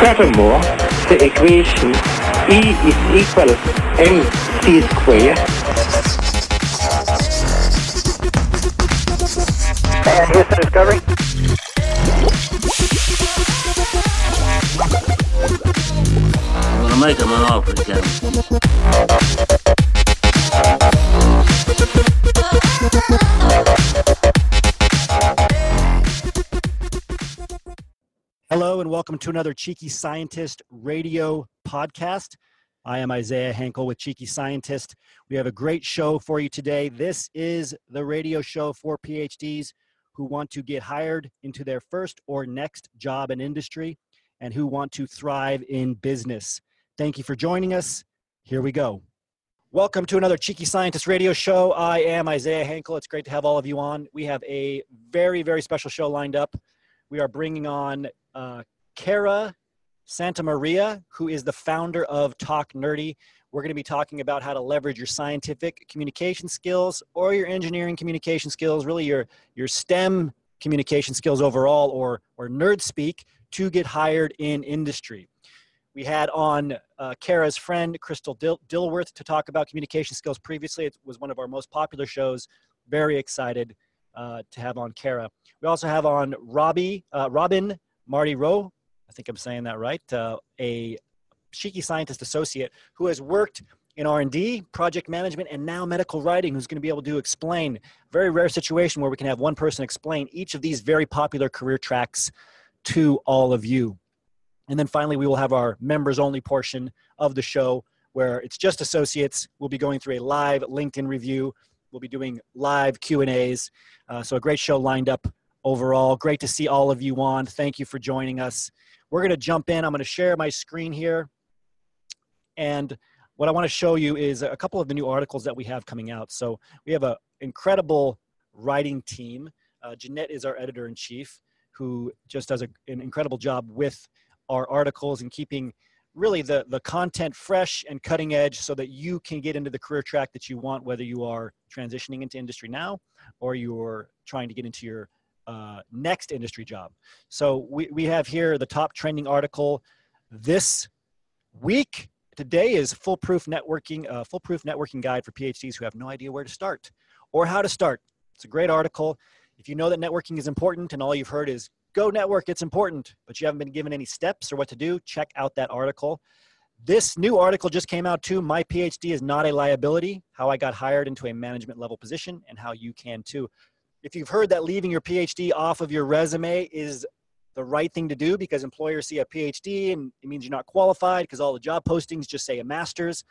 Furthermore, the equation E is equal mc squared. And here's the discovery. I'm gonna make him an offer again. Welcome to another Cheeky Scientist radio podcast. I am Isaiah Henkel with Cheeky Scientist. We have a great show for you today. This is the radio show for PhDs who want to get hired into their first or next job in industry and who want to thrive in business. Thank you for joining us. Here we go. Welcome to another Cheeky Scientist radio show. I am Isaiah Henkel. It's great to have all of you on. We have a very, very special show lined up. We are bringing on uh, Cara Santa Maria, who is the founder of Talk Nerdy. We're going to be talking about how to leverage your scientific communication skills or your engineering communication skills, really your, your STEM communication skills overall, or, or nerd speak, to get hired in industry. We had on uh, Cara's friend, Crystal Dil- Dilworth, to talk about communication skills previously. It was one of our most popular shows. Very excited uh, to have on Cara. We also have on Robbie, uh, Robyn Marty Roix. I think I'm saying that right. Uh, a cheeky scientist associate who has worked in R&D, project management, and now medical writing, who's going to be able to explain. Very rare situation where we can have one person explain each of these very popular career tracks to all of you. And then finally, we will have our members only portion of the show where it's just associates. We'll be going through a live LinkedIn review. We'll be doing live Q and A's. Uh, so a great show lined up overall. Great to see all of you on. Thank you for joining us. We're going to jump in. I'm going to share my screen here. And what I want to show you is a couple of the new articles that we have coming out. So we have an incredible writing team. Uh, Jeanette is our editor in chief, who just does a, an incredible job with our articles and keeping really the, the content fresh and cutting edge so that you can get into the career track that you want, whether you are transitioning into industry now or you're trying to get into your uh, next industry job. So we, we have here the top trending article this week. Today is foolproof networking, uh, foolproof networking guide for PhDs who have no idea where to start or how to start. It's a great article. If you know that networking is important and all you've heard is go network, it's important, but you haven't been given any steps or what to do, check out that article. This new article just came out too. My PhD is not a liability. How I got hired into a management level position and how you can too if you've heard that leaving your PhD off of your resume is the right thing to do because employers see a PhD and it means you're not qualified because all the job postings just say a master's,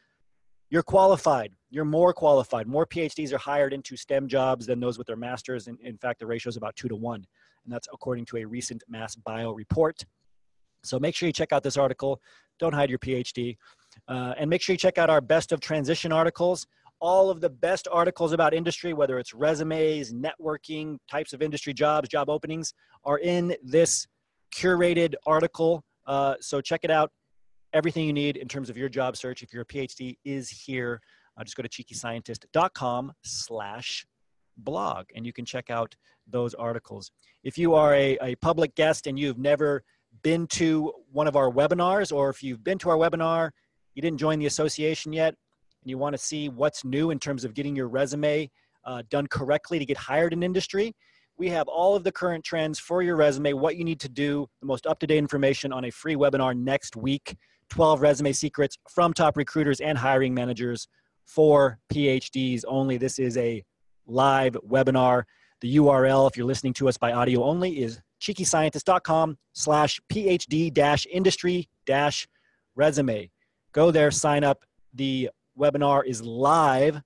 you're qualified. You're more qualified. More PhDs are hired into STEM jobs than those with their masters. And in fact, the ratio is about two to one. And that's according to a recent Mass Bio report. So make sure you check out this article. Don't hide your PhD. Uh, and make sure you check out our best of transition articles all of the best articles about industry, whether it's resumes, networking, types of industry jobs, job openings, are in this curated article. Uh, so check it out. Everything you need in terms of your job search, if you're a PhD, is here. Uh, just go to cheekyscientist.com slash blog, and you can check out those articles. If you are a, a public guest and you've never been to one of our webinars, or if you've been to our webinar, you didn't join the association yet, and you want to see what's new in terms of getting your resume uh, done correctly to get hired in industry, we have all of the current trends for your resume, what you need to do, the most up to date information on a free webinar next week 12 resume secrets from top recruiters and hiring managers for PhDs only. This is a live webinar. The URL, if you're listening to us by audio only, is cheekyscientist.com slash PhD dash industry dash resume. Go there, sign up. The webinar is live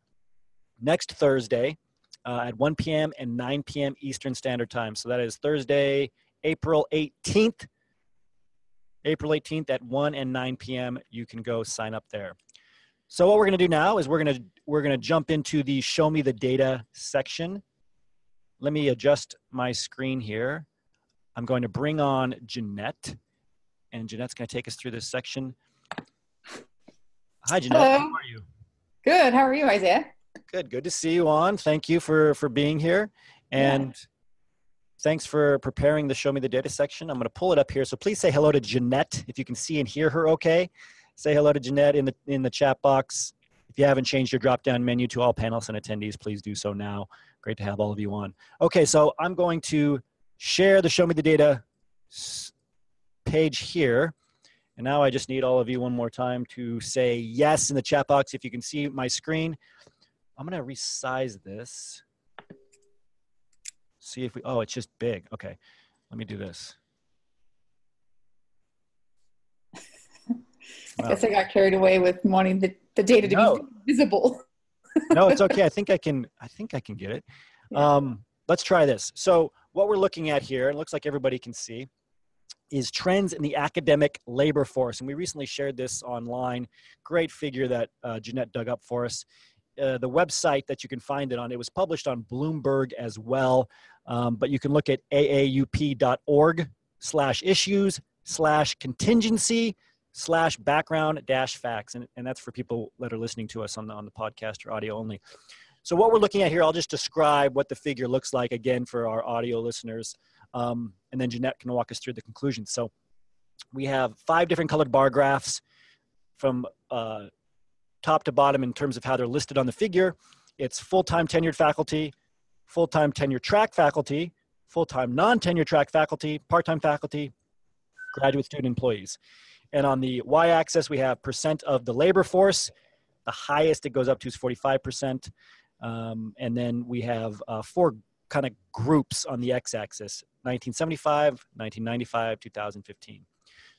next Thursday uh, at 1 p.m. and 9 p.m. Eastern Standard Time. So that is Thursday, April 18th. April 18th at 1 and 9 p.m. You can go sign up there. So what we're going to do now is we're going to we're going to jump into the show me the data section. Let me adjust my screen here. I'm going to bring on Jeanette, and Jeanette's going to take us through this section. Hi, Jeanette. Hello. How are you? Good. How are you, Isaiah? Good. Good to see you on. Thank you for for being here. Yeah. And thanks for preparing the show me the data section. I'm going to pull it up here. So please say hello to Jeanette if you can see and hear her okay. Say hello to Jeanette in the in the chat box. If you haven't changed your drop down menu to all panelists and attendees, please do so now. Great to have all of you on. Okay, so I'm going to share the show me the data page here. And now I just need all of you one more time to say yes in the chat box if you can see my screen. I'm going to resize this. See if we, oh, it's just big. Okay, let me do this. I guess I got carried away with wanting the, the data to No. be visible. no, it's okay. I think I can. I think I can get it. Yeah. Um, let's try this. So what we're looking at here, it looks like everybody can see, is trends in the academic labor force, and we recently shared this online. Great figure that uh, Jeanette dug up for us. Uh, the website that you can find it on, it was published on Bloomberg as well, um, but you can look at aaup.org slash issues slash contingency slash background dash facts. And, and that's for people that are listening to us on the, on the podcast or audio only. So what we're looking at here i'll just describe what the figure looks like again for our audio listeners um, and then jeanette can walk us through the conclusions so we have five different colored bar graphs from uh, top to bottom in terms of how they're listed on the figure it's full-time tenured faculty full-time tenure track faculty full-time non-tenure track faculty part-time faculty graduate student employees and on the y-axis, we have percent of the labor force. The highest it goes up to is 45%. Um, and then we have uh, four kind of groups on the x-axis, 1975, 1995, 2015.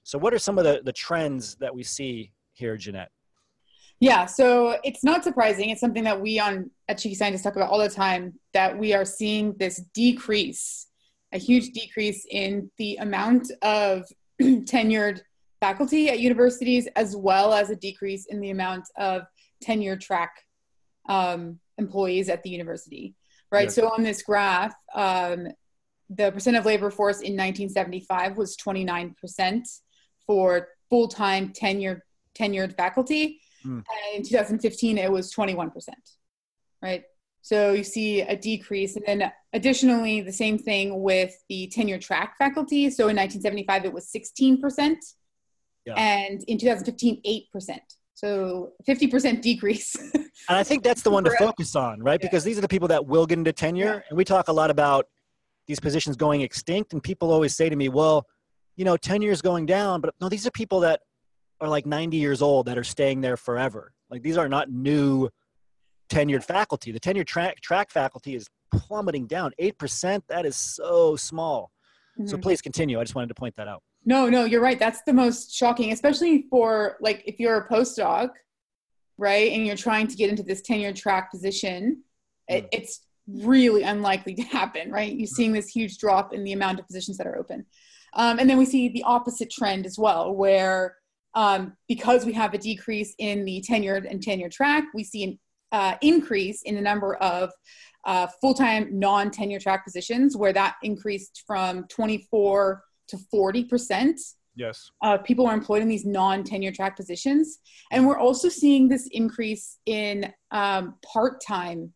So what are some of the, the trends that we see here, Jeanette? Yeah, so it's not surprising. It's something that we on at Cheeky Scientists talk about all the time that we are seeing this decrease, a huge decrease in the amount of tenured faculty at universities, as well as a decrease in the amount of tenure track um, employees at the university. Right. Yes. So on this graph, um, the percent of labor force in 1975 was 29% for full-time tenured tenured faculty Hmm. and in 2015 it was 21% right so you see a decrease and then additionally the same thing with the tenure track faculty so in 1975 it was 16% Yeah. and in 2015 8% so 50% decrease And I think that's the one to focus on, right? Yeah. Because these are the people that will get into tenure. And we talk a lot about these positions going extinct. And people always say to me, well, you know, tenure is going down. But no, these are people that are like 90 years old that are staying there forever. Like these are not new tenured faculty. The tenure track, track faculty is plummeting down. 8%, that is so small. So Mhm. please continue. I just wanted to point that out. No, no, you're right. That's the most shocking, especially for like if you're a postdoc, right, and you're trying to get into this tenure track position, it, it's really unlikely to happen, right? You're seeing this huge drop in the amount of positions that are open. Um, and then we see the opposite trend as well, where um, because we have a decrease in the tenured and tenure track, we see an uh, increase in the number of uh, full-time non-tenure track positions, where that increased from 24 to 40 percent Yes. uh, people are employed in these non-tenure track positions. And we're also seeing this increase in um, part-time.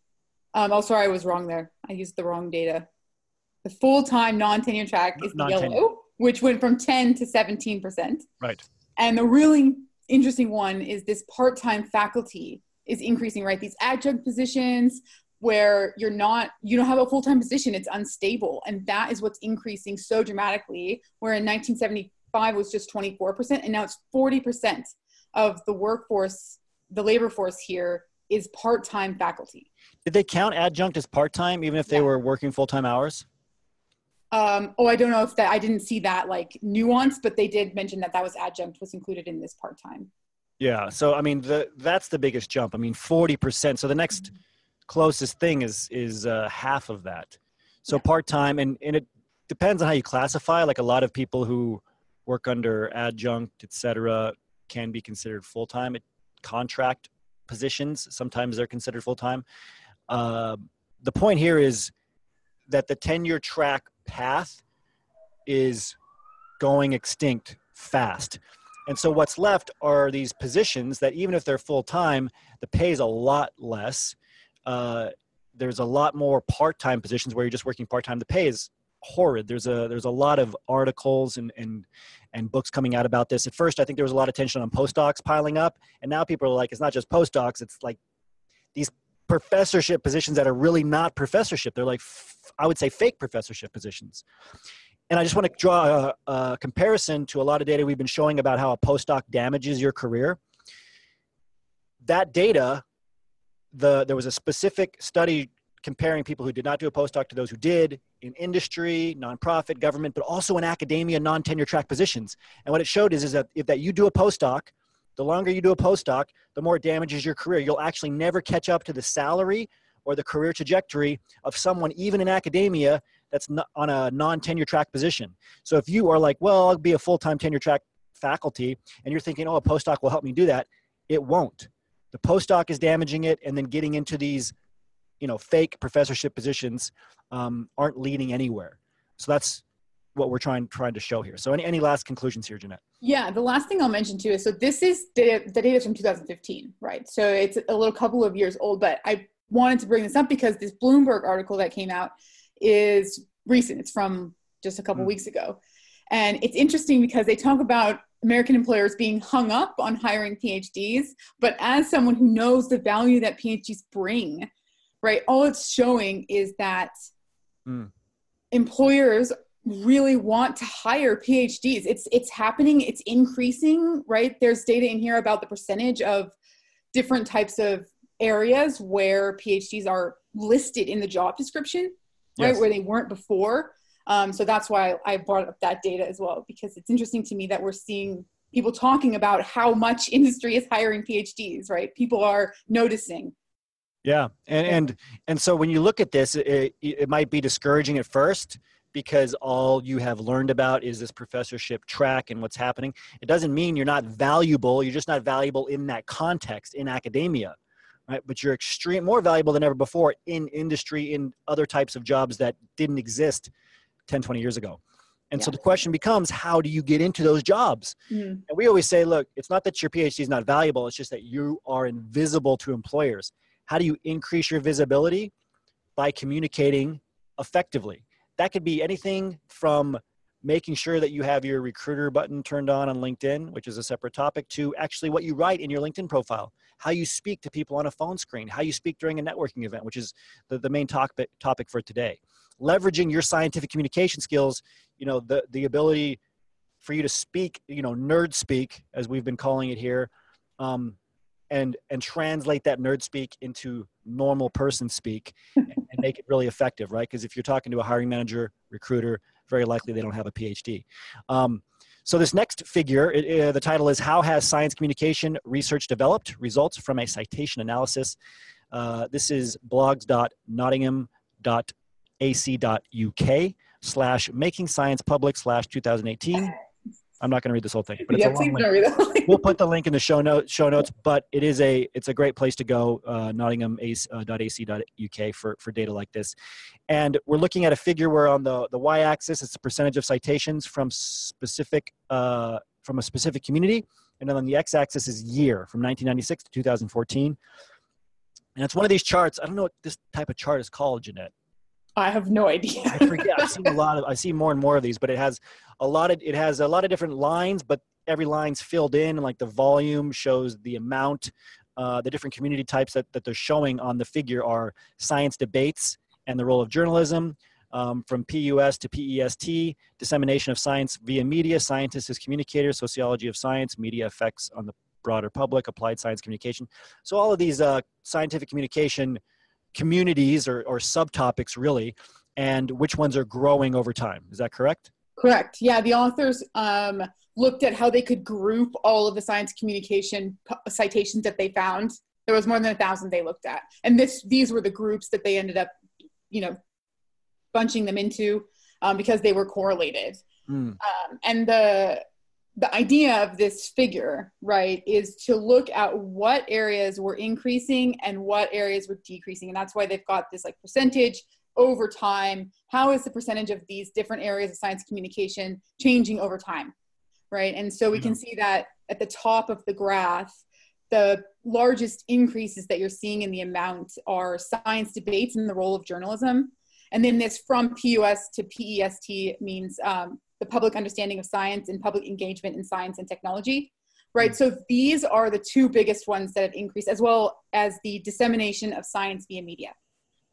Um, oh sorry i was wrong there. I used the wrong data. The full-time non-tenure track is the yellow which went from 10 to 17 percent. Right. and the really interesting one is this part-time faculty is increasing right? These adjunct positions where you're not you don't have a full-time position it's unstable and that is what's increasing so dramatically where in 1975 was just 24% and now it's 40% of the workforce the labor force here is part-time faculty Did they count adjunct as part time, even if they Yeah. were working full time hours? um, oh i don't know if that i didn't see that like nuance but they did mention that that was adjunct was included in this part-time Yeah. So I mean, the that's the biggest jump. I mean, forty percent. So the next closest thing is is uh, half of that. So Yeah. part time, and and it depends on how you classify. Like a lot of people who work under adjunct, etc., can be considered full time. Contract positions sometimes they're considered full time. Uh, the point here is that the tenure track path is going extinct fast. And so what's left are these positions that even if they're full time, the pay is a lot less. Uh, there's a lot more part time positions where you're just working part time. The pay is horrid. There's a there's a lot of articles and and and books coming out about this. At first, I think there was a lot of tension on postdocs piling up, and now people are like, it's not just postdocs; it's like these professorship positions that are really not professorship. They're like, I would say, fake professorship positions. And I just want to draw a, a comparison to a lot of data we've been showing about how a postdoc damages your career. That data, the there was a specific study comparing people who did not do a postdoc to those who did in industry, nonprofit, government, but also in academia, non-tenure track positions. And what it showed is, is that if that you do a postdoc, the longer you do a postdoc, the more it damages your career. You'll actually never catch up to the salary or the career trajectory of someone, even in academia, that's on a non-tenure track position. So if you are like, well, I'll be a full-time tenure track faculty, and you're thinking, oh, a postdoc will help me do that, it won't. The postdoc is damaging it, and then getting into these, you know, fake professorship positions um, aren't leading anywhere. So that's what we're trying trying to show here. So any any last conclusions here, Jeanette? Yeah, the last thing I'll mention too is so this is data, the data from 2015, right? So it's a little couple of years old, but I wanted to bring this up because this Bloomberg article that came out is recent. It's from just a couple mm. weeks ago. And it's interesting because they talk about American employers being hung up on hiring PhDs, but as someone who knows the value that PhDs bring, right, all it's showing is that mm. employers really want to hire PhDs. It's it's happening, it's increasing, right? There's data in here about the percentage of different types of areas where PhDs are listed in the job description, right, yes. where they weren't before. Um, so that's why I brought up that data as well, because it's interesting to me that we're seeing people talking about how much industry is hiring PhDs, right? People are noticing. Yeah, and and and so when you look at this, it, it might be discouraging at first because all you have learned about is this professorship track and what's happening. It doesn't mean you're not valuable. You're just not valuable in that context in academia right? But you're extreme more valuable than ever before in industry, in other types of jobs that didn't exist 10, 20 years ago. And yeah. so the question becomes, how do you get into those jobs? Mm. And we always say, look, it's not that your PhD is not valuable, it's just that you are invisible to employers. How do you increase your visibility? By communicating effectively. That could be anything from making sure that you have your recruiter button turned on on LinkedIn, which is a separate topic, to actually what you write in your LinkedIn profile, how you speak to people on a phone screen, how you speak during a networking event, which is the, the main topic, topic for today. Leveraging your scientific communication skills, you know, the, the ability for you to speak, you know, nerd speak, as we've been calling it here, um, and and translate that nerd speak into normal person speak and, and make it really effective right? Because if you're talking to a hiring manager recruiter very likely they don't have a phd um, so this next figure it, uh, the title is how has science communication research developed results from a citation analysis? Uh, this is blogs.nottingham.ac.uk slash making science public slash 2018 I'm not going to read this whole thing, but it's yeah, a long link. we'll put the link in the show note show notes. But it is a it's a great place to go. Uh, Nottingham.ac.uk uh, for for data like this, and we're looking at a figure where on the the y-axis it's the percentage of citations from specific uh, from a specific community, and then on the x-axis is year from 1996 to 2014. And it's one of these charts. I don't know what this type of chart is called, Jeanette. I have no idea. I forget. I've seen a lot of. I see more and more of these, but it has a lot of. It has a lot of different lines, but every line's filled in, and like the volume shows the amount. Uh, the different community types that, that they're showing on the figure are science debates and the role of journalism, um, from PUS to PEST, dissemination of science via media, scientists as communicators, sociology of science, media effects on the broader public, applied science communication. So all of these uh, scientific communication communities or, or subtopics really and which ones are growing over time. Is that correct? Correct. Yeah the authors um, looked at how they could group all of the science communication citations that they found. There was more than a thousand they looked at. And this these were the groups that they ended up you know bunching them into um, because they were correlated. Mm. um, and the the idea of this figure, right, is to look at what areas were increasing and what areas were decreasing. And that's why they've got this like percentage over time. How is the percentage of these different areas of science communication changing over time? Right. And so we can see that at the top of the graph, the largest increases that you're seeing in the amount are science debates and the role of journalism. And then this from PUS to PEST means um, the public understanding of science and public engagement in science and technology. Right. So these are the two biggest ones that have increased, as well as the dissemination of science via media.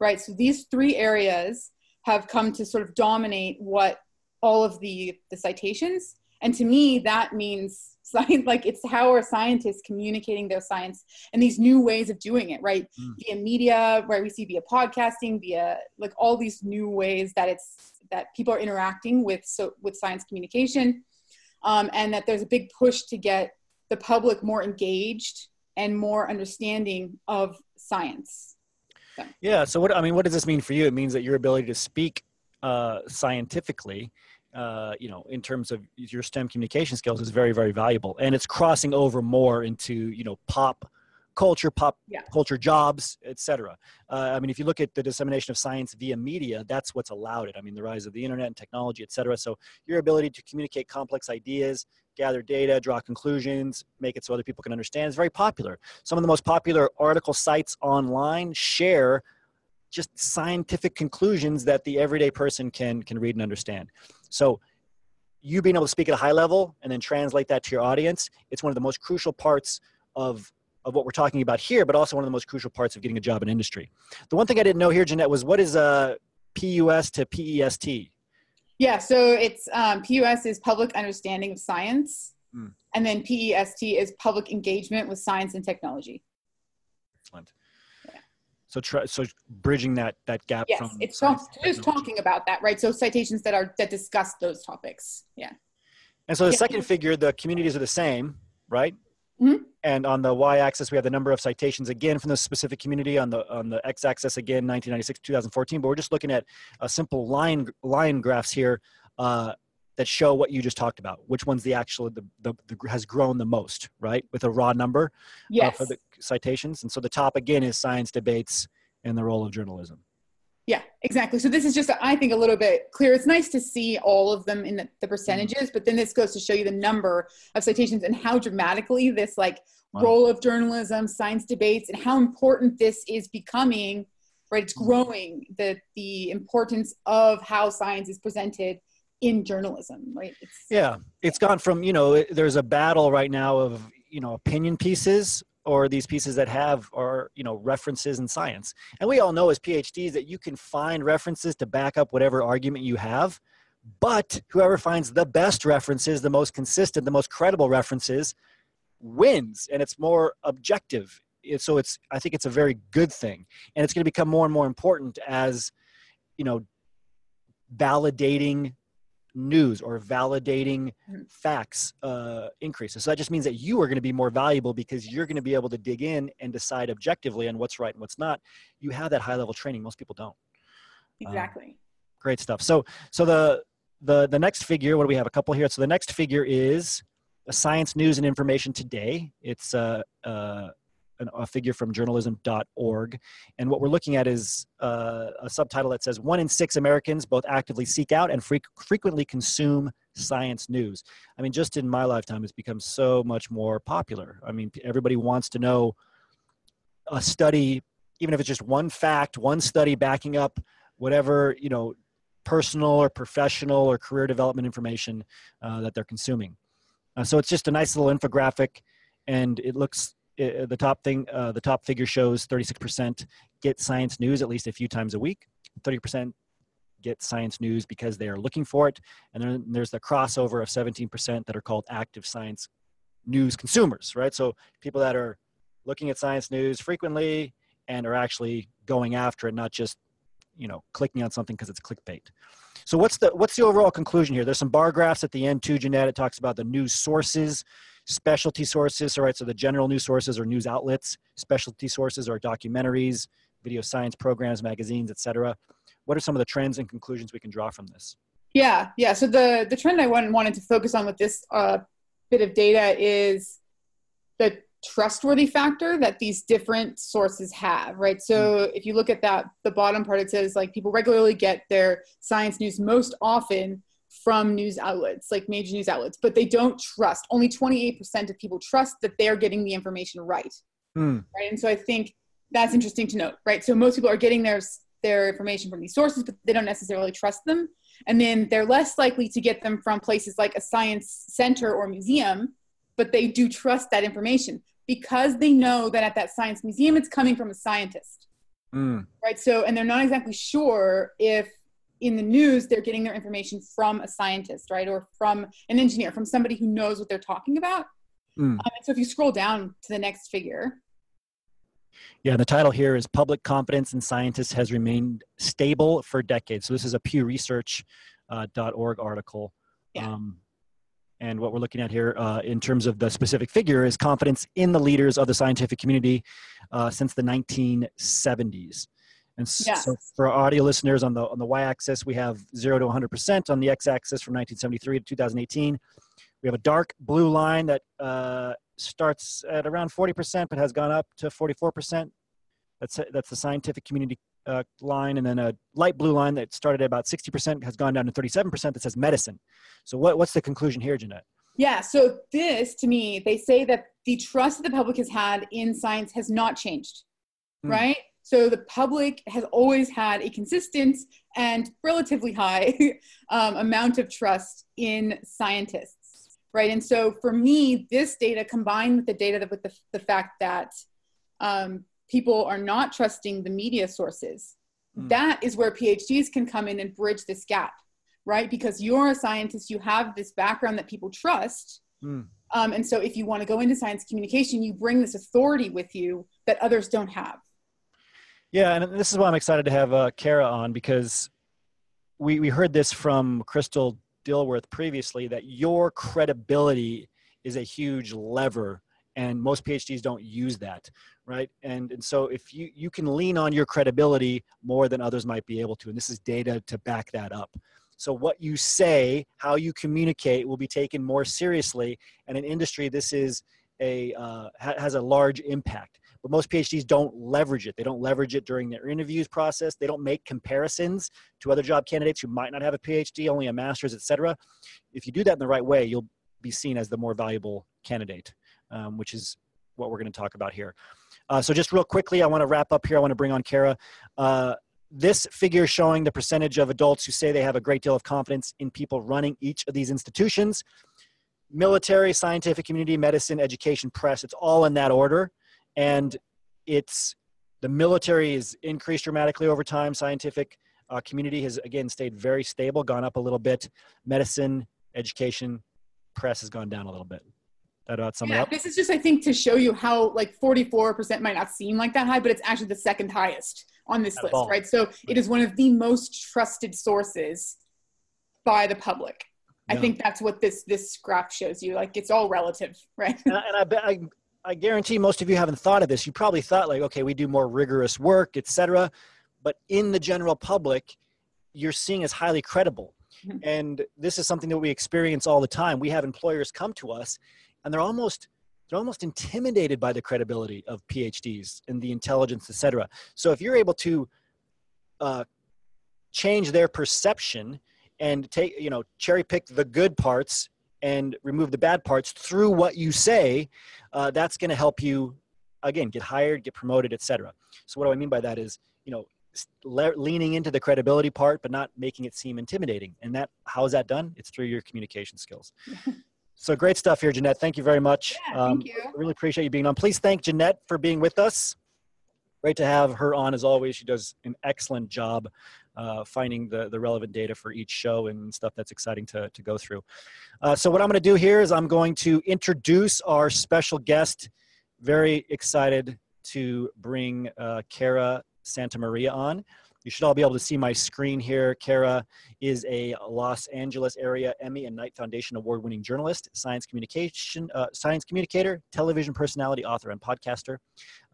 Right. So these three areas have come to sort of dominate what all of the the citations and to me that means science like it's how are scientists communicating their science and these new ways of doing it right mm. via media right we see via podcasting via like all these new ways that it's that people are interacting with so with science communication um, and that there's a big push to get the public more engaged and more understanding of science so. yeah so what i mean what does this mean for you it means that your ability to speak uh, scientifically uh, you know, in terms of your STEM communication skills is very, very valuable. And it's crossing over more into, you know, pop culture, pop yeah. culture jobs, etc. Uh, I mean, if you look at the dissemination of science via media, that's what's allowed it. I mean, the rise of the internet and technology, etc. So your ability to communicate complex ideas, gather data, draw conclusions, make it so other people can understand is very popular. Some of the most popular article sites online share just scientific conclusions that the everyday person can can read and understand. So you being able to speak at a high level and then translate that to your audience, it's one of the most crucial parts of of what we're talking about here, but also one of the most crucial parts of getting a job in industry. The one thing I didn't know here, Jeanette, was what is a PUS to PEST? Yeah, so it's um, PUS is public understanding of science, mm. and then PEST is public engagement with science and technology. Excellent. So try so bridging that that gap. Yes, it's talk, just talking about that, right? So citations that are that discuss those topics. Yeah. And so the yeah. second figure, the communities are the same, right? Mm-hmm. And on the y-axis, we have the number of citations again from the specific community. On the on the x-axis, again, 1996 2014. But we're just looking at a simple line line graphs here uh, that show what you just talked about. Which one's the actual the, the, the has grown the most, right? With a raw number yes. Uh, for the citations. And so the top again is science debates and the role of journalism. Yeah, exactly. So this is just, I think, a little bit clear. It's nice to see all of them in the, the percentages, but then this goes to show you the number of citations and how dramatically this like wow. role of journalism, science debates, and how important this is becoming. Right, it's mm-hmm. growing the the importance of how science is presented in journalism. Right. It's, yeah, it's gone from you know there's a battle right now of you know opinion pieces or these pieces that have or you know references in science. And we all know as phds that you can find references to back up whatever argument you have but whoever finds the best references the most consistent the most credible references wins and it's more objective. So it's i think it's a very good thing. And it's going to become more and more important as you know validating news or validating mm-hmm. facts uh, increases. So that just means that you are going to be more valuable because you're going to be able to dig in and decide objectively on what's right and what's not. You have that high level training. Most people don't. Exactly. Um, great stuff. So so the the the next figure. What do we have? A couple here. So the next figure is a science news and information today. It's uh, uh an, a figure from journalism.org. And what we're looking at is uh, a subtitle that says One in six Americans both actively seek out and fre- frequently consume science news. I mean, just in my lifetime, it's become so much more popular. I mean, everybody wants to know a study, even if it's just one fact, one study backing up whatever, you know, personal or professional or career development information uh, that they're consuming. Uh, so it's just a nice little infographic and it looks the top thing, uh, the top figure shows 36% get science news at least a few times a week. 30% get science news because they are looking for it. And then there's the crossover of 17% that are called active science news consumers, right? So people that are looking at science news frequently and are actually going after it, not just you know clicking on something because it's clickbait. So what's the what's the overall conclusion here? There's some bar graphs at the end too, Jeanette. It talks about the news sources specialty sources, all right, so the general news sources or news outlets, specialty sources are documentaries, video science programs, magazines, etc. What are some of the trends and conclusions we can draw from this? Yeah, yeah. So the the trend I wanted to focus on with this uh, bit of data is the trustworthy factor that these different sources have, right? So mm. if you look at that, the bottom part, it says like people regularly get their science news most often from news outlets, like major news outlets, but they don't trust. Only 28% of people trust that they're getting the information right. Mm. Right. And so I think that's interesting to note, right? So most people are getting their their information from these sources, but they don't necessarily trust them. And then they're less likely to get them from places like a science center or museum, but they do trust that information because they know that at that science museum it's coming from a scientist. Mm. Right. So, and they're not exactly sure if in the news they're getting their information from a scientist, right? Or from an engineer, from somebody who knows what they're talking about. Mm. Um, and so if you scroll down to the next figure, Yeah, the title here is Public Confidence in Scientists Has Remained Stable for Decades. So this is a Pew Research uh, .org article. Yeah. Um, and what we're looking at here uh, in terms of the specific figure is confidence in the leaders of the scientific community uh, since the 1970s. And Yes. so for our audio listeners on the on the y-axis, we have zero to 100%. On the x-axis, from 1973 to 2018, we have a dark blue line that uh, starts at around 40%, but has gone up to 44%. That's that's the scientific community uh, line, and then a light blue line that started at about 60% has gone down to 37% that says medicine. So what, what's the conclusion here, Jeanette? Yeah, so this to me, they say that the trust that the public has had in science has not changed, Hmm. right? So the public has always had a consistent and relatively high um, amount of trust in scientists, right? And so for me, this data combined with the data that, with the, the fact that um, people are not trusting the media sources, Hmm. that is where PhDs can come in and bridge this gap, right? Because you're a scientist, you have this background that people trust. Hmm. Um, and so if you want to go into science communication, you bring this authority with you that others don't have. Yeah, and this is why I'm excited to have uh, Cara on because we we heard this from Crystal Dilworth previously that your credibility is a huge lever, and most PhDs don't use that, right? And and so if you you can lean on your credibility more than others might be able to, and this is data to back that up. So what you say, how you communicate, will be taken more seriously, and in industry, this is a uh, has a large impact. But most phds don't leverage it. They don't leverage it during their interviews process. They don't make comparisons to other job candidates who might not have a phd only a master's etc if you do that in the right way you'll be seen as the more valuable candidate um, which is what we're going to talk about here. Uh, so just real quickly i want to wrap up here. I want to bring on cara. Uh, this figure showing the percentage of adults who say they have a great deal of confidence in people running each of these institutions. Military scientific community medicine education press it's all in that order. And it's the military is increased dramatically over time. Scientific uh, community has again stayed very stable gone up a little bit. Medicine education press has gone down a little bit that about sum it Yeah, up this is just, I think, to show you how like 44% might not seem like that high, but it's actually the second highest on this At list, all. right? So it is one of the most trusted sources by the public. I think that's what this this graph shows you. Like it's all relative, right? and I, and I bet I, I guarantee most of you haven't thought of this. You probably thought like, okay, we do more rigorous work, etc. But in the general public, you're seeing as highly credible. Mhm. And this is something that we experience all the time. We have employers come to us, and they're almost they're almost intimidated by the credibility of PhDs and the intelligence, etc. So if you're able to uh, change their perception and take you know cherry pick the good parts and remove the bad parts through what you say uh, that's going to help you again get hired get promoted etc so what do i mean by that is you know le- leaning into the credibility part but not making it seem intimidating. And that how is that done? It's through your communication skills so great stuff here jeanette thank you very much Yeah, Um, thank you. I really appreciate you being on please thank jeanette for being with us great to have her on as always she does an excellent job uh, finding the, the relevant data for each show and stuff that's exciting to, to go through uh, so what I'm going to do here is I'm going to introduce our special guest. Very excited to bring uh, Cara Santa Maria on. You should all be able to see my screen here. Cara is a Los Angeles area Emmy and Knight Foundation award-winning journalist, science communication, uh, science communicator, television personality, author, and podcaster.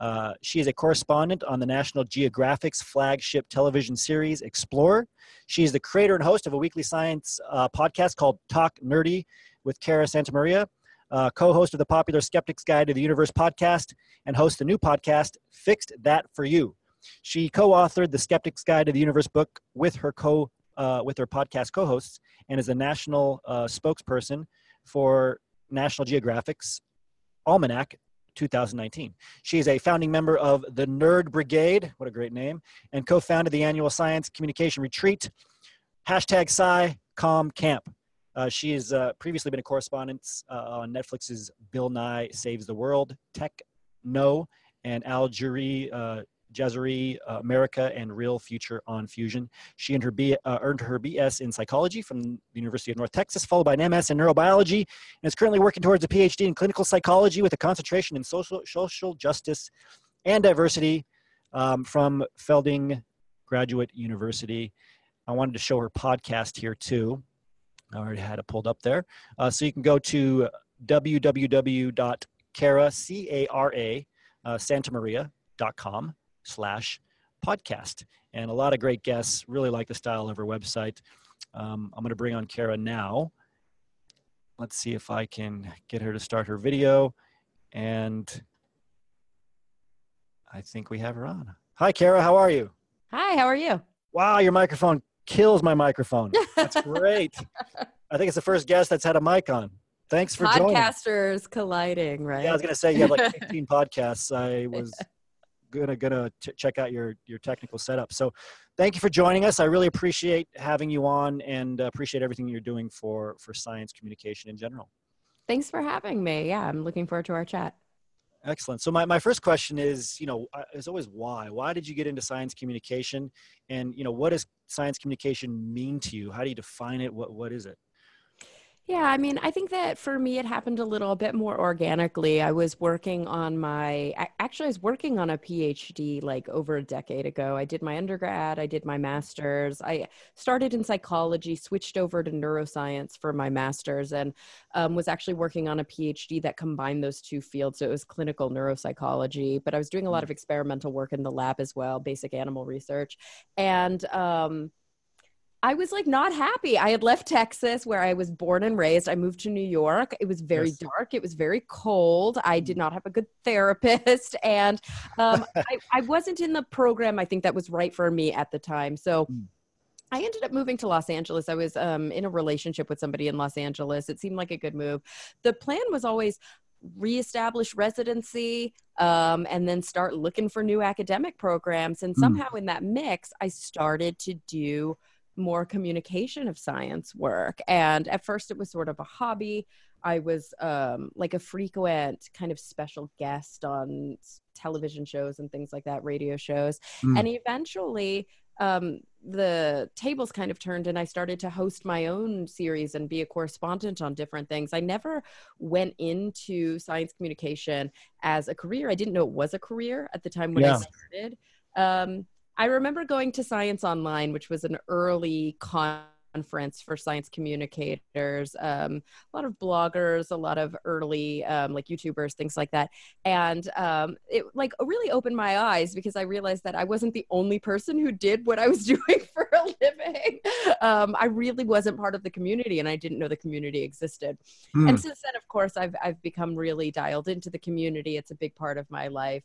Uh, she is a correspondent on the National Geographic's flagship television series Explorer. She is the creator and host of a weekly science uh, podcast called Talk Nerdy with Cara Santa Maria, uh, co host of the popular Skeptic's Guide to the Universe podcast, and host the new podcast, Fixed That for You. She co authored the Skeptic's Guide to the Universe book with her, co- uh, with her podcast co hosts and is a national uh, spokesperson for National Geographic's Almanac 2019. She is a founding member of the Nerd Brigade, what a great name, and co founded the annual Science Communication Retreat, hashtag SciComm Camp. Uh, she has uh, previously been a correspondent uh, on Netflix's Bill Nye Saves the World, Tech No, and Al Juri, uh, Jazeera, uh, America, and Real Future on Fusion. She earned her, B, uh, earned her BS in psychology from the University of North Texas, followed by an MS in neurobiology, and is currently working towards a PhD in clinical psychology with a concentration in social, social justice and diversity um, from Fielding Graduate University. I wanted to show her podcast here too. I already had it pulled up there. Uh, so you can go to www.cara, C-A-R-A, uh, santamaria.com slash podcast. And a lot of great guests really like the style of her website. Um, I'm going to bring on Cara now. Let's see if I can get her to start her video. And I think we have her on. Hi, Cara. How are you? Hi, how are you? Wow, your microphone kills my microphone. That's great. I think it's the first guest that's had a mic on. Thanks for joining. Podcasters colliding, right? Yeah, I was gonna say you have like 15 podcasts. I was gonna gonna ch- check out your your technical setup. So, thank you for joining us. I really appreciate having you on, and appreciate everything you're doing for for science communication in general. Thanks for having me. Yeah, I'm looking forward to our chat. Excellent. So my, my first question is, you know, is always why? Why did you get into science communication? And, you know, what does science communication mean to you? How do you define it? What, what is it? Yeah, I mean, I think that for me, it happened a little bit more organically. I was working on my, actually, I was working on a PhD like over a decade ago. I did my undergrad, I did my master's. I started in psychology, switched over to neuroscience for my master's, and um, was actually working on a PhD that combined those two fields. So it was clinical neuropsychology, but I was doing a lot Mm. of experimental work in the lab as well, basic animal research. And, um, I was like not happy. I had left Texas where I was born and raised. I moved to New York. It was very Yes. dark. It was very cold. I did not have a good therapist. And um, I, I wasn't in the program I think that was right for me at the time. So Mm. I ended up moving to Los Angeles. I was um, in a relationship with somebody in Los Angeles. It seemed like a good move. The plan was always reestablish residency um, and then start looking for new academic programs. And Mm. somehow in that mix, I started to do more communication of science work. And at first, it was sort of a hobby. I was um, like a frequent kind of special guest on television shows and things like that, radio shows. Mm. And eventually, um, the tables kind of turned, and I started to host my own series and be a correspondent on different things. I never went into science communication as a career. I didn't know it was a career at the time when Yeah. I started. Um, I remember going to Science Online, which was an early conference for science communicators. Um, a lot of bloggers, a lot of early um, like YouTubers, things like that, and um, it like really opened my eyes because I realized that I wasn't the only person who did what I was doing for a living. Um, I really wasn't part of the community, and I didn't know the community existed. Mm. And since then, of course, I've I've become really dialed into the community. It's a big part of my life.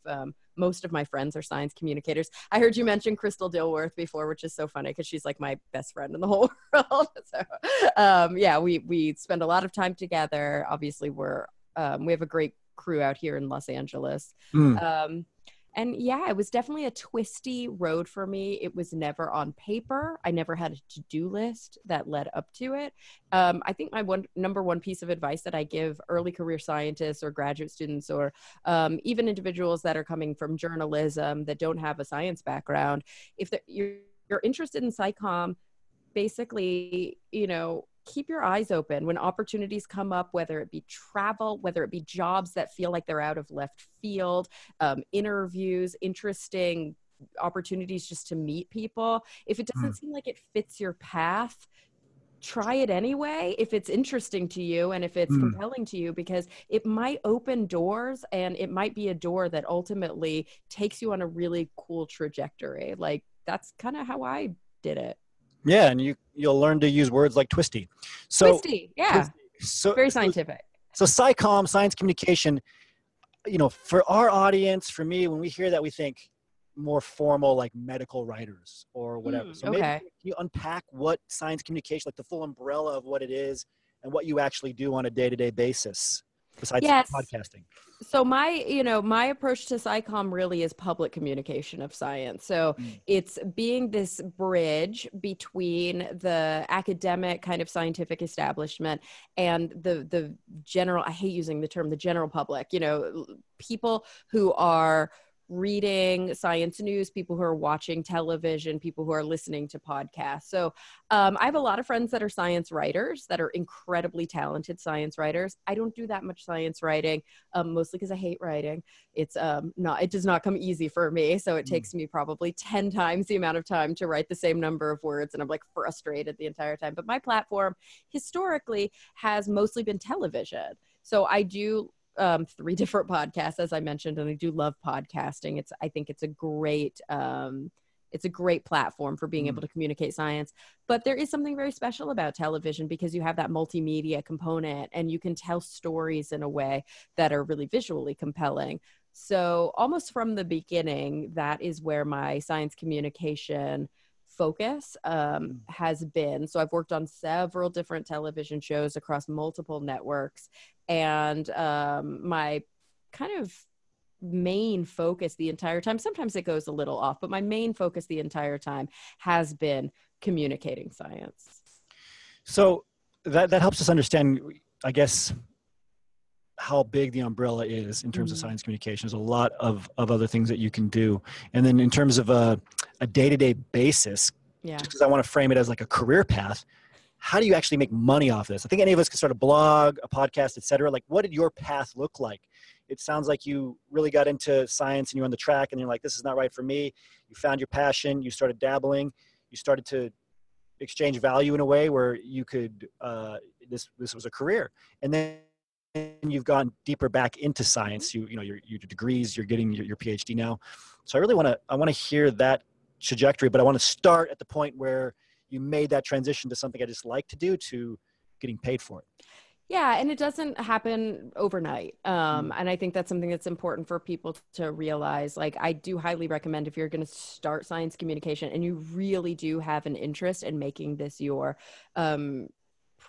Most of my friends are science communicators. I heard you mention Crystal Dilworth before, which is so funny because she's like my best friend in the whole world. so, um, yeah, we we spend a lot of time together. Obviously, we're um, we have a great crew out here in Los Angeles. Mm. Um, and yeah, it was definitely a twisty road for me. It was never on paper. I never had a to do list that led up to it. Um, I think my one number one piece of advice that I give early career scientists or graduate students or um, even individuals that are coming from journalism that don't have a science background, if you're, you're interested in SciComm, basically, you know, keep your eyes open when opportunities come up, whether it be travel, whether it be jobs that feel like they're out of left field, um, interviews, interesting opportunities just to meet people. If it doesn't seem like it fits your path, try it anyway if it's interesting to you and if it's Mm. compelling to you because it might open doors and it might be a door that ultimately takes you on a really cool trajectory like that's kind of how i did it Yeah, and you you'll learn to use words like twisty. So twisty yeah so very so- scientific So SciComm, science communication, you know, for our audience, for me, when we hear that, we think more formal, like medical writers or whatever. Mm, so maybe okay. can you unpack what science communication, like the full umbrella of what it is and what you actually do on a day-to-day basis. Besides Yes. podcasting? so my you know my approach to SciComm really is public communication of science so Mm. it's being this bridge between the academic kind of scientific establishment and the the general i hate using the term the general public you know people who are reading science news people who are watching television people who are listening to podcasts so um, i have a lot of friends that are science writers that are incredibly talented science writers i don't do that much science writing um, mostly because I hate writing. It's um, not, it does not come easy for me. So it Mm. takes me probably 10 times the amount of time to write the same number of words. And I'm like frustrated the entire time. But my platform historically has mostly been television. So I do um, three different podcasts, as I mentioned, and I do love podcasting. It's, I think it's a great, um, it's a great platform for being Mm. able to communicate science but there is something very special about television because you have that multimedia component and you can tell stories in a way that are really visually compelling so almost from the beginning that is where my science communication focus um, has been so i've worked on several different television shows across multiple networks and um, my kind of main focus the entire time sometimes it goes a little off but my main focus the entire time has been communicating science. So that that helps us understand, I guess, how big the umbrella is in terms of Mhm. science communication. There's a lot of of other things that you can do, and then in terms of a a day to day basis, yeah just because I want to frame it as like a career path. How do you actually make money off this? I think any of us can start a blog, a podcast, etc. Like, what did your path look like? It sounds like you really got into science and you're on the track, and you're like, "This is not right for me." You found your passion. You started dabbling. You started to exchange value in a way where you could. Uh, this this was a career, and then you've gone deeper back into science. You you know your your degrees. You're getting your, your PhD now. So I really want to I want to hear that trajectory, but I want to start at the point where you made that transition to something I just like to do to getting paid for it. Yeah, and it doesn't happen overnight. Um, and I think that's something that's important for people to realize. Like, I do highly recommend if you're going to start science communication and you really do have an interest in making this your um,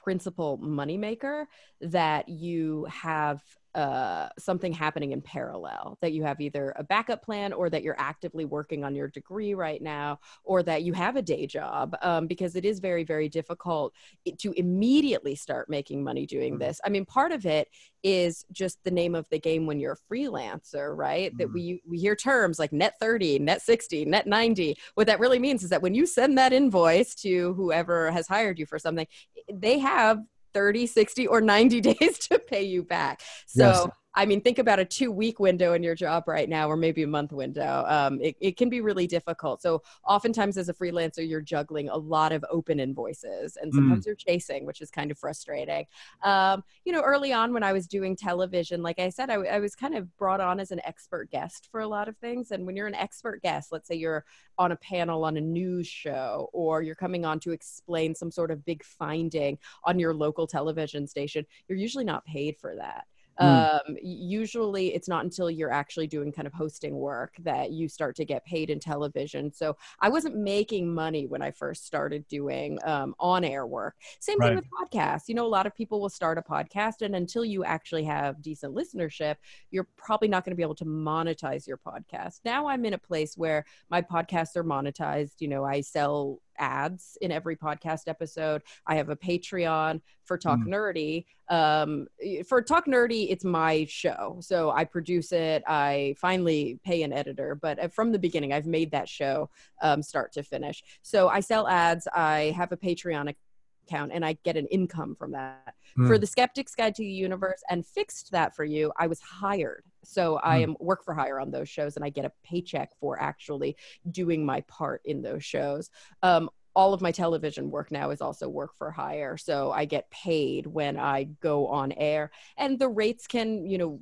principal moneymaker, that you have uh, something happening in parallel, that you have either a backup plan or that you're actively working on your degree right now, or that you have a day job, um, because it is very, very difficult to immediately start making money doing this. I mean, part of it is just the name of the game when you're a freelancer, right? That we we hear terms like net 30, net 60, net 90. What that really means is that when you send that invoice to whoever has hired you for something, they have 30, 60 or 90 days to pay you back. So Yes. I mean, think about a two week window in your job right now, or maybe a month window. Um, it, it can be really difficult. So, oftentimes, as a freelancer, you're juggling a lot of open invoices, and sometimes you're chasing, which is kind of frustrating. Um, you know, early on when I was doing television, like I said, I was kind of brought on as an expert guest for a lot of things. And when you're an expert guest, let's say you're on a panel on a news show, or you're coming on to explain some sort of big finding on your local television station, you're usually not paid for that. Mm. Um, usually it's not until you're actually doing kind of hosting work that you start to get paid in television. So I wasn't making money when I first started doing um, on air work. Same Right. thing with podcasts. You know, a lot of people will start a podcast, and until you actually have decent listenership, you're probably not going to be able to monetize your podcast. Now I'm in a place where my podcasts are monetized. You know, I sell ads in every podcast episode. I have a Patreon for Talk Nerdy. Um, for Talk Nerdy, it's my show. So I produce it. I finally pay an editor, but uh, from the beginning, I've made that show um, start to finish. So I sell ads. I have a Patreon account and I get an income from that. For Mm. the Skeptic's Guide to the Universe and fixed that for you, I was hired. So I Mm. am work for hire on those shows and I get a paycheck for actually doing my part in those shows. Um, all of my television work now is also work for hire. So I get paid when I go on air and the rates can, you know,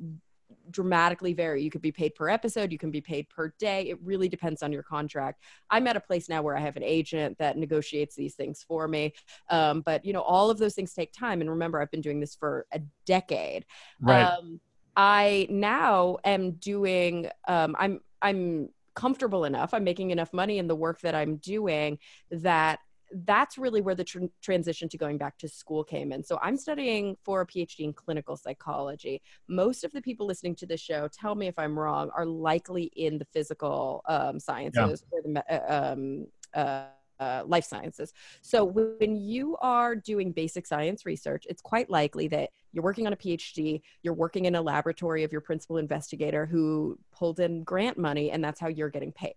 dramatically vary. You could be paid per episode, you can be paid per day. It really depends on your contract. I'm at a place now where I have an agent that negotiates these things for me. Um, but you know, all of those things take time. And remember, I've been doing this for a decade. Right. Um, I now am doing. Um, I'm I'm comfortable enough. I'm making enough money in the work that I'm doing that that's really where the tr- transition to going back to school came in. So I'm studying for a PhD in clinical psychology. Most of the people listening to the show, tell me if I'm wrong, are likely in the physical um, sciences or the uh, um, uh, uh, life sciences. So when you are doing basic science research, it's quite likely that you're working on a PhD, you're working in a laboratory of your principal investigator who pulled in grant money, and that's how you're getting paid.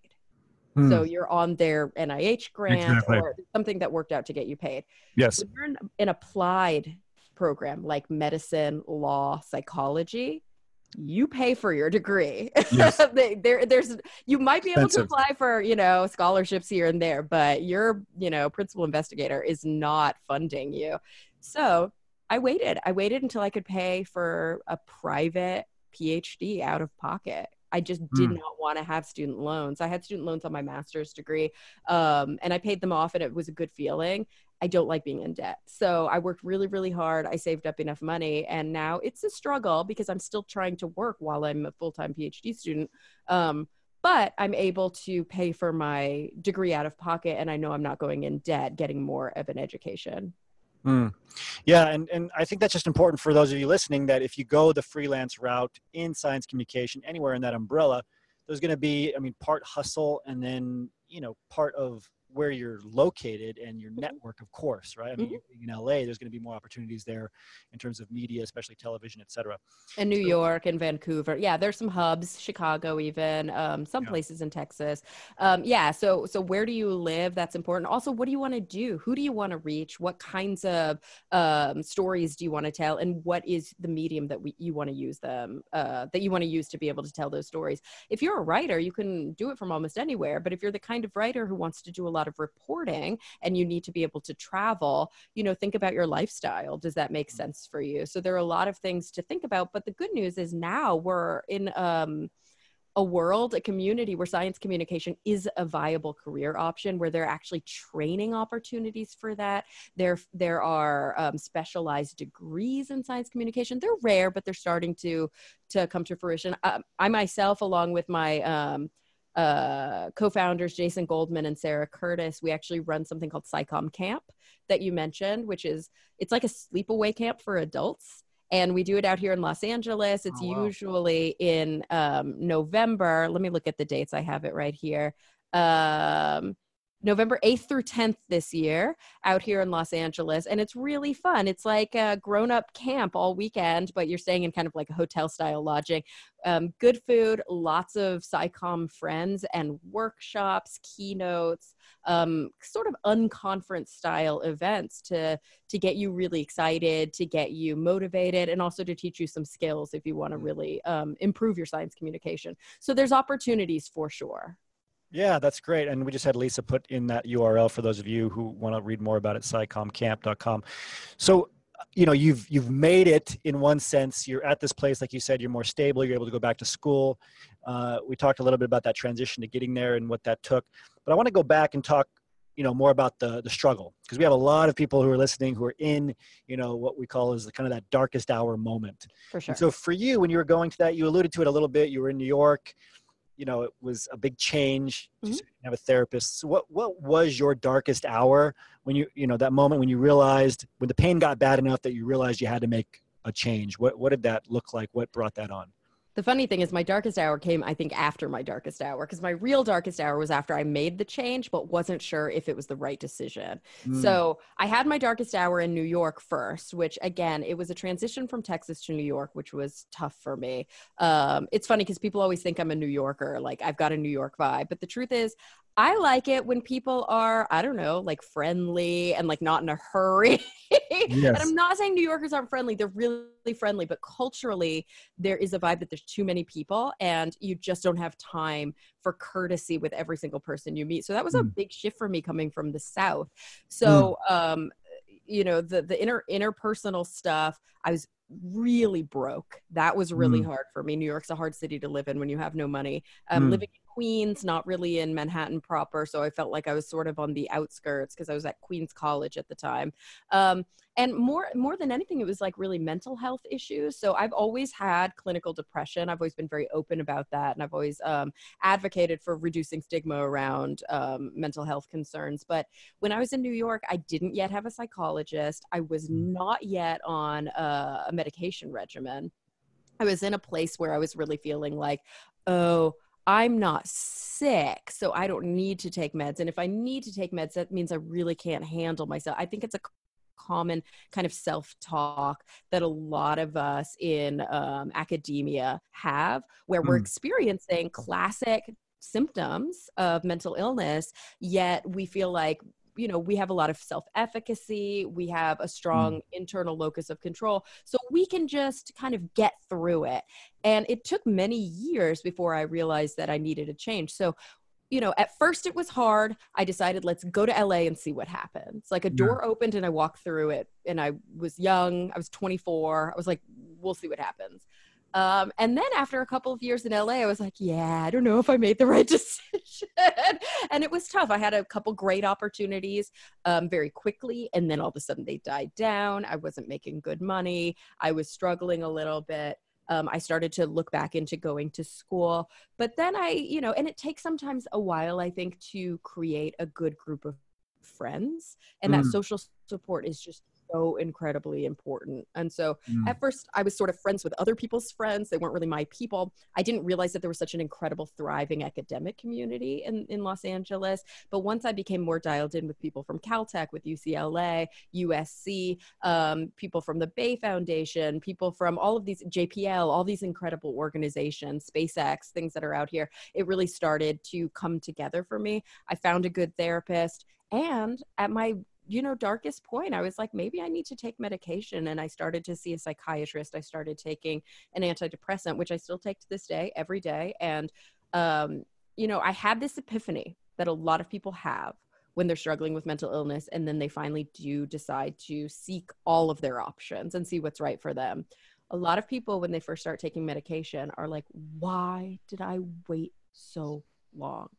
Hmm. So you're on their NIH grant Exactly. or something that worked out to get you paid. yes. When you're in an applied program like medicine, law, psychology, you pay for your degree. Yes. There, there's you might be able to apply for you know scholarships here and there, but your you know principal investigator is not funding you. So I waited. I waited until I could pay for a private PhD out of pocket. I just did Hmm. not want to have student loans. I had student loans on my master's degree, um, and I paid them off, and it was a good feeling. I don't like being in debt. So I worked really, really hard. I saved up enough money, and now it's a struggle because I'm still trying to work while I'm a full time PhD student. Um, but I'm able to pay for my degree out of pocket, and I know I'm not going in debt, getting more of an education. Mm. Yeah, and, and I think that's just important for those of you listening that if you go the freelance route in science communication, anywhere in that umbrella, there's going to be, I mean, part hustle and then, you know, part of where you're located and your network, of course, right? I mean, you're in LA, there's going to be more opportunities there in terms of media, especially television, et cetera. And New So- York and Vancouver, yeah, there's some hubs, Chicago, even um, some Yeah. places in Texas. Um, yeah, so so where do you live? That's important. Also, what do you want to do? Who do you want to reach? What kinds of um, stories do you want to tell? And what is the medium that we, you want to use them uh, that you want to use to be able to tell those stories? If you're a writer, you can do it from almost anywhere. But if you're the kind of writer who wants to do a lot of reporting and you need to be able to travel, you know, think about your lifestyle. Does that make sense for you? So there are a lot of things to think about. But the good news is now we're in um, a world, a community where science communication is a viable career option, where there are actually training opportunities for that. There, there are um, specialized degrees in science communication. They're rare, but they're starting to to come to fruition. Um, I myself, along with my um, uh, co-founders Jason Goldman and Sarah Curtis, we actually run something called SciComm Camp that you mentioned, which is it's like a sleepaway camp for adults. And we do it out here in Los Angeles. It's Oh, wow. usually in um, November. Let me look at the dates. I have it right here. Um, November 8th through 10th this year out here in Los Angeles. And it's really fun. It's like a grown up camp all weekend, but you're staying in kind of like a hotel style lodging. Um, good food, lots of SciComm friends, and workshops, keynotes, um, sort of unconference style events to, to get you really excited, to get you motivated, and also to teach you some skills if you want to really um, improve your science communication. So there's opportunities for sure. Yeah, that's great. And we just had Lisa put in that URL for those of you who want to read more about it, scicommcamp.com. So, you know, you've you've made it in one sense. You're at this place, like you said, you're more stable. You're able to go back to school. Uh, we talked a little bit about that transition to getting there and what that took. But I want to go back and talk, you know, more about the the struggle because we have a lot of people who are listening who are in, you know, what we call is the kind of that darkest hour moment. For sure. And so for you, when you were going to that, you alluded to it a little bit. You were in New York. You know, it was a big change. You Mhm. didn't have a therapist. So what what was your darkest hour when you you know that moment when you realized when the pain got bad enough that you realized you had to make a change? What what did that look like? What brought that on? The funny thing is, my darkest hour came, I think, after my darkest hour, because my real darkest hour was after I made the change, but wasn't sure if it was the right decision. Mm. So I had my darkest hour in New York first, which again, it was a transition from Texas to New York, which was tough for me. Um, it's funny because people always think I'm a New Yorker, like I've got a New York vibe, but the truth is, I like it when people are, I don't know, like friendly and like not in a hurry. yes. And I'm not saying New Yorkers aren't friendly. They're really friendly, but culturally, there is a vibe that there's too many people and you just don't have time for courtesy with every single person you meet. So that was a Mm. big shift for me coming from the South. So, um, you know, the, the inner interpersonal stuff, I was really broke. That was really Mm. hard for me. New York's a hard city to live in when you have no money. Um, Mm. Living in Queens, not really in Manhattan proper. So I felt like I was sort of on the outskirts because I was at Queens College at the time. Um, and more more than anything, it was like really mental health issues. So I've always had clinical depression. I've always been very open about that, and I've always um, advocated for reducing stigma around um, mental health concerns. But when I was in New York, I didn't yet have a psychologist. I was Mm. not yet on a, a medication regimen. I was in a place where I was really feeling like, oh, I'm not sick, so I don't need to take meds. And if I need to take meds, that means I really can't handle myself. I think it's a common kind of self talk that a lot of us in um, academia have, where we're Mm. experiencing classic symptoms of mental illness, yet we feel like you know we have a lot of self efficacy we have a strong mm. internal locus of control so we can just kind of get through it. And it took many years before i realized that i needed a change. So you know at first it was hard. I decided let's go to la and see what happens. Like a Yeah. door opened and i walked through it and i was young i was 24 i was like we'll see what happens um, and then after a couple of years in LA, I was like, yeah, I don't know if I made the right decision. and it was tough. I had a couple great opportunities um, very quickly, and then all of a sudden they died down. I wasn't making good money. I was struggling a little bit. Um, I started to look back into going to school. But then I, you know, and it takes sometimes a while, I think, to create a good group of friends. And that Mm. social support is just so incredibly important. And so Mm. at first I was sort of friends with other people's friends. They weren't really my people. I didn't realize that there was such an incredible thriving academic community in, in Los Angeles. But once I became more dialed in with people from Caltech, with UCLA, USC, um, people from the Bay Foundation, people from all of these JPL, all these incredible organizations, SpaceX, things that are out here, it really started to come together for me. I found a good therapist. And at my you know darkest point i was like maybe i need to take medication and i started to see a psychiatrist i started taking an antidepressant which i still take to this day every day and um, you know i had this epiphany that a lot of people have when they're struggling with mental illness and then they finally do decide to seek all of their options and see what's right for them. A lot of people when they first start taking medication are like why did i wait so long?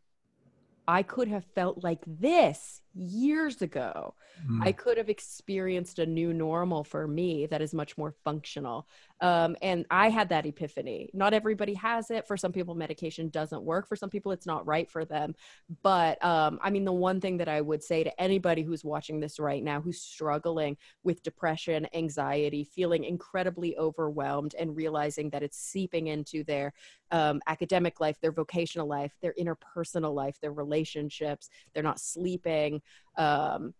I could have felt like this years ago Mm. I could have experienced a new normal for me that is much more functional. Um, and I had that epiphany. Not everybody has it. For some people, medication doesn't work. For some people, it's not right for them. But um, I mean, the one thing that I would say to anybody who's watching this right now, who's struggling with depression, anxiety, feeling incredibly overwhelmed, and realizing that it's seeping into their um, academic life, their vocational life, their interpersonal life, their relationships, they're not sleeping. Um,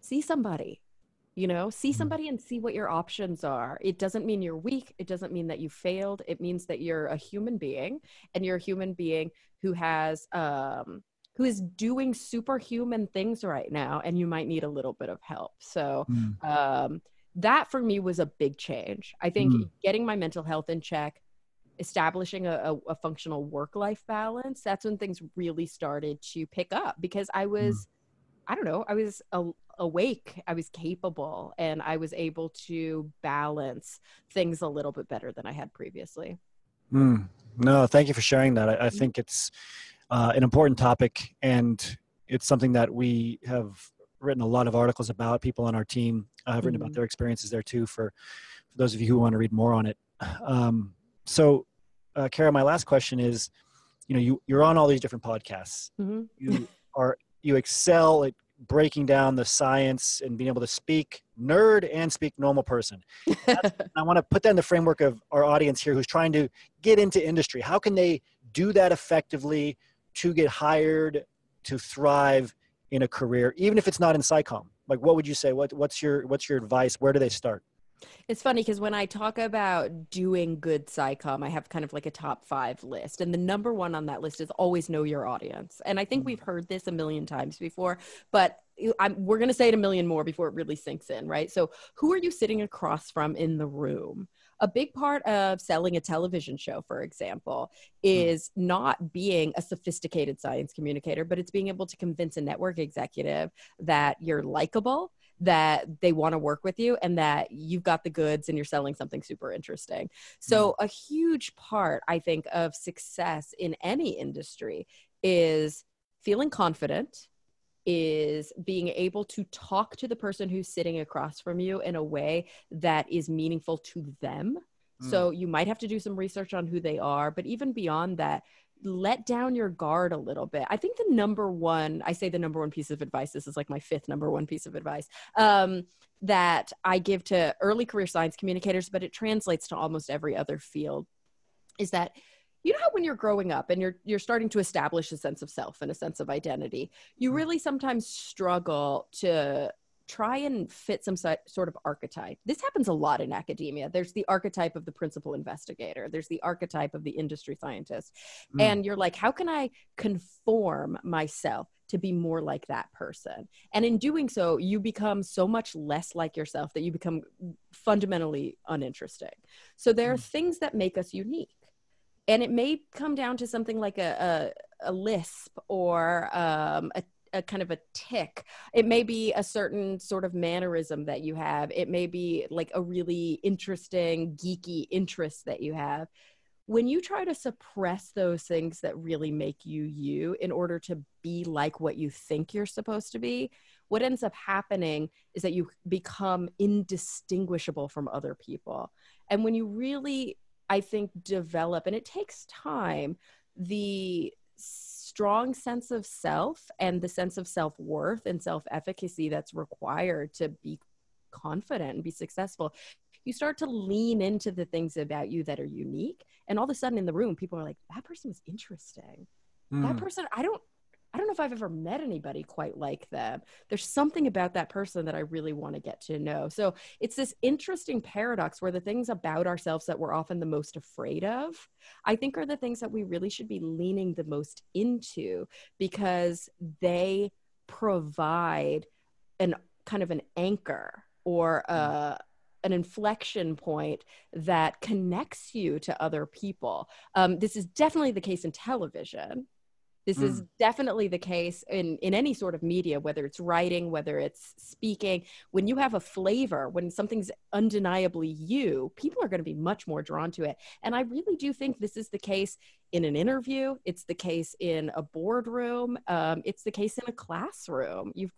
see somebody you know see somebody and see what your options are. It doesn't mean you're weak. It doesn't mean that you failed. It means that you're a human being and you're a human being who has um who is doing superhuman things right now and you might need a little bit of help. So Mm. um that for me was a big change. I think Mm. getting my mental health in check establishing a, a, a functional work life balance that's when things really started to pick up because i was i don't know i was a, awake i was capable and i was able to balance things a little bit better than i had previously Mm. No, thank you for sharing that. I, I think it's uh, an important topic, and it's something that we have written a lot of articles about. People on our team uh, have written about Mhm. their experiences there too. For, for those of you who want to read more on it. Um, so, uh, Cara, my last question is: you know, you you're on all these different podcasts. Mhm. You are you excel at breaking down the science and being able to speak nerd and speak normal person. I want to put that in the framework of our audience here who's trying to get into industry. How can they do that effectively to get hired, to thrive in a career, even if it's not in SciComm? Like, what would you say? What, what's your what's your advice? Where do they start? It's funny because when I talk about doing good SciComm, I have kind of like a top five list. And the number one on that list is always know your audience. And I think we've mm-hmm. heard this a million times before, but I'm, we're going to say it a million more before it really sinks in, right? So, who are you sitting across from in the room? A big part of selling a television show, for example, mm. is not being a sophisticated science communicator, but it's being able to convince a network executive that you're likable, that they want to work with you and that you've got the goods and you're selling something super interesting. So, mm-hmm. a huge part, I think, of success in any industry is feeling confident, is being able to talk to the person who's sitting across from you in a way that is meaningful to them. So, mm. you might have to do some research on who they are, but even beyond that, let down your guard a little bit. I think the number one, I say the number one piece of advice, this is like my fifth number one piece of advice um, that I give to early career science communicators, but it translates to almost every other field, is that you know how when you're growing up and you're you're starting to establish a sense of self and a sense of identity, you really sometimes struggle to try and fit some sort of archetype. This happens a lot in academia. There's the archetype of the principal investigator, there's the archetype of the industry scientist. Mm. And you're like, how can I conform myself to be more like that person? And in doing so, you become so much less like yourself that you become fundamentally uninteresting. So there are things that make us unique. And it may come down to something like a, a, a lisp or um, a a kind of a tick. It may be a certain sort of mannerism that you have. It may be like a really interesting, geeky interest that you have. When you try to suppress those things that really make you you in order to be like what you think you're supposed to be, what ends up happening is that you become indistinguishable from other people. And when you really, I think, develop, and it takes time, the strong sense of self and the sense of self worth and self efficacy that's required to be confident and be successful, you start to lean into the things about you that are unique. And all of a sudden in the room, people are like, that person was interesting. That Mm. person, I don't. I don't know if I've ever met anybody quite like them. There's something about that person that I really want to get to know. So it's this interesting paradox where the things about ourselves that we're often the most afraid of, I think are the things that we really should be leaning the most into because they provide an kind of an anchor or uh, an inflection point that connects you to other people. Um, this is definitely the case in television. This is definitely the case in, in any sort of media, whether it's writing, whether it's speaking. When you have a flavor, when something's undeniably you, people are going to be much more drawn to it. And I really do think this is the case in an interview. It's the case in a boardroom. Um, it's the case in a classroom. You've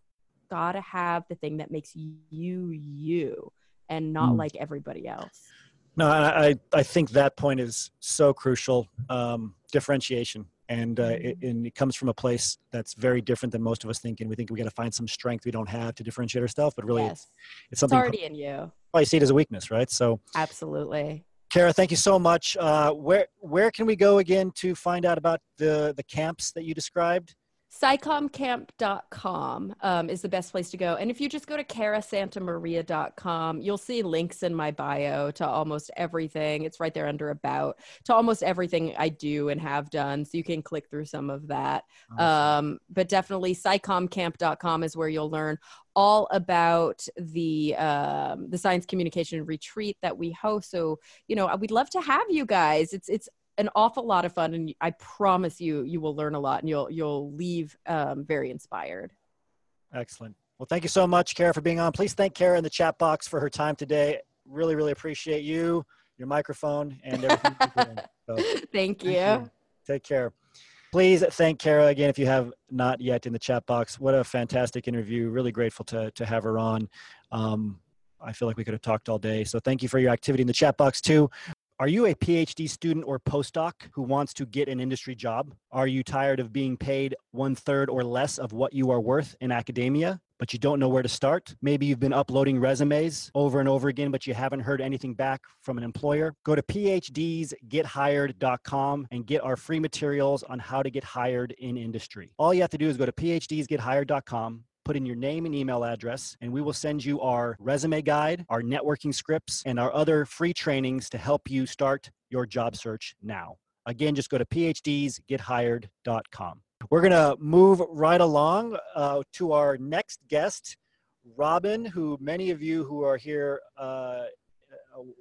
got to have the thing that makes you you and not Mm. like everybody else. No, I, I I think that point is so crucial. Um, differentiation, and uh, it, and it comes from a place that's very different than most of us think. And we think we got to find some strength we don't have to differentiate ourselves, but really, yes. it's, it's It's something. already in you. Probably see it as a weakness, right? So, Absolutely. Cara, thank you so much. Uh, where where can we go again to find out about the the camps that you described? scicommcamp.com um, is the best place to go. And if you just go to carasantamaria.com, you'll see links in my bio to almost everything. It's right there under about to almost everything I do and have done. So you can click through some of that. Um, but definitely scicommcamp.com is where you'll learn all about the um, the science communication retreat that we host. So, you know, we'd love to have you guys. It's it's an awful lot of fun and I promise you you will learn a lot and you'll you'll leave um, very inspired. Excellent. Well, thank you so much, Cara, for being on. Please thank Cara in the chat box for her time today. Really, really appreciate you, your microphone, and everything. you're doing. So, Thank you. You. Take care. Please thank Cara again if you have not yet in the chat box. What a fantastic interview. Really grateful to, to have her on. Um, I feel like we could have talked all day. So thank you for your activity in the chat box too. Are you a PhD student or postdoc who wants to get an industry job? Are you tired of being paid one third or less of what you are worth in academia, but you don't know where to start? Maybe you've been uploading resumes over and over again, but you haven't heard anything back from an employer. Go to phdsgethired.com and get our free materials on how to get hired in industry. All you have to do is go to phdsgethired.com put in your name and email address, and we will send you our resume guide, our networking scripts, and our other free trainings to help you start your job search now. Again, just go to phdsgethired.com. We're going to move right along uh, to our next guest, Robyn, who many of you who are here uh,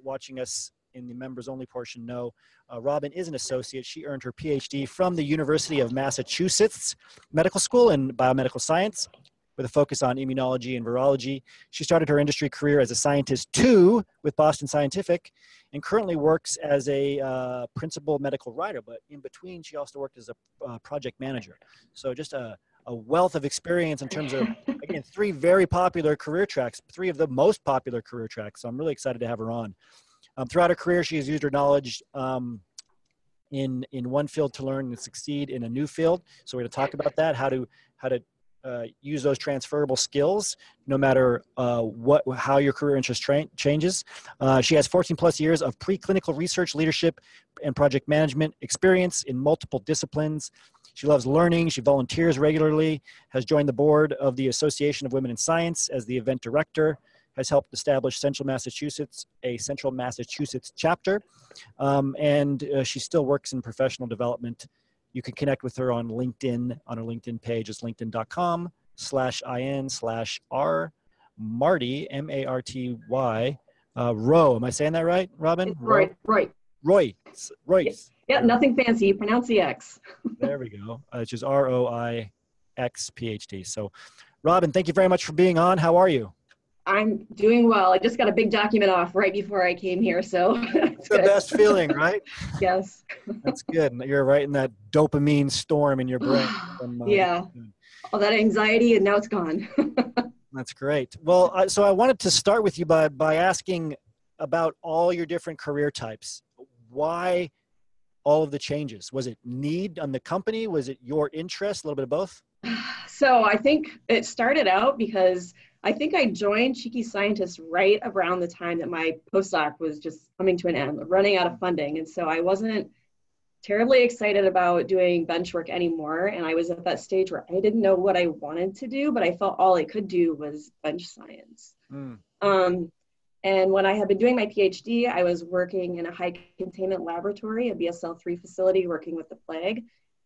watching us in the members only portion know. Uh, Robyn is an associate. She earned her PhD from the University of Massachusetts Medical School in biomedical science. With a focus on immunology and virology. She started her industry career as a scientist too with Boston Scientific and currently works as a uh, principal medical writer. But in between, she also worked as a uh, project manager. So just a, a wealth of experience in terms of, again, three very popular career tracks, three of the most popular career tracks. So I'm really excited to have her on. Um, throughout her career, she has used her knowledge um, in in one field to learn and succeed in a new field. So we're going to talk about that, how to how to uh, use those transferable skills no matter uh, what how your career interest tra- changes. Uh, she has 14 plus years of preclinical research, leadership, and project management experience in multiple disciplines. She loves learning. She volunteers regularly. Has joined the board of the Association of Women in Science as the event director. Has helped establish Central Massachusetts, a Central Massachusetts chapter, um, and uh, she still works in professional development you can connect with her on LinkedIn on her LinkedIn page. It's linkedin.com slash in slash r Marty M A R T Y uh, Roy. Am I saying that right, Robyn? Roy. Roy. Roy. Roy. Yeah, nothing fancy. You pronounce the X. there we go. Uh, which is R O I X P H D. So, Robyn, thank you very much for being on. How are you? I'm doing well. I just got a big document off right before I came here, so it's the best feeling, right? yes. That's good. You're right in that dopamine storm in your brain. From, uh, yeah. All that anxiety, and now it's gone. That's great. Well, uh, so I wanted to start with you by by asking about all your different career types. Why all of the changes? Was it need on the company? Was it your interest? A little bit of both. So I think it started out because I think I joined Cheeky Scientist right around the time that my postdoc was just coming to an end, running out of funding. And so I wasn't terribly excited about doing bench work anymore. And I was at that stage where I didn't know what I wanted to do, but I felt all I could do was bench science. Mm. Um, and when I had been doing my PhD, I was working in a high containment laboratory, a BSL 3 facility, working with the plague.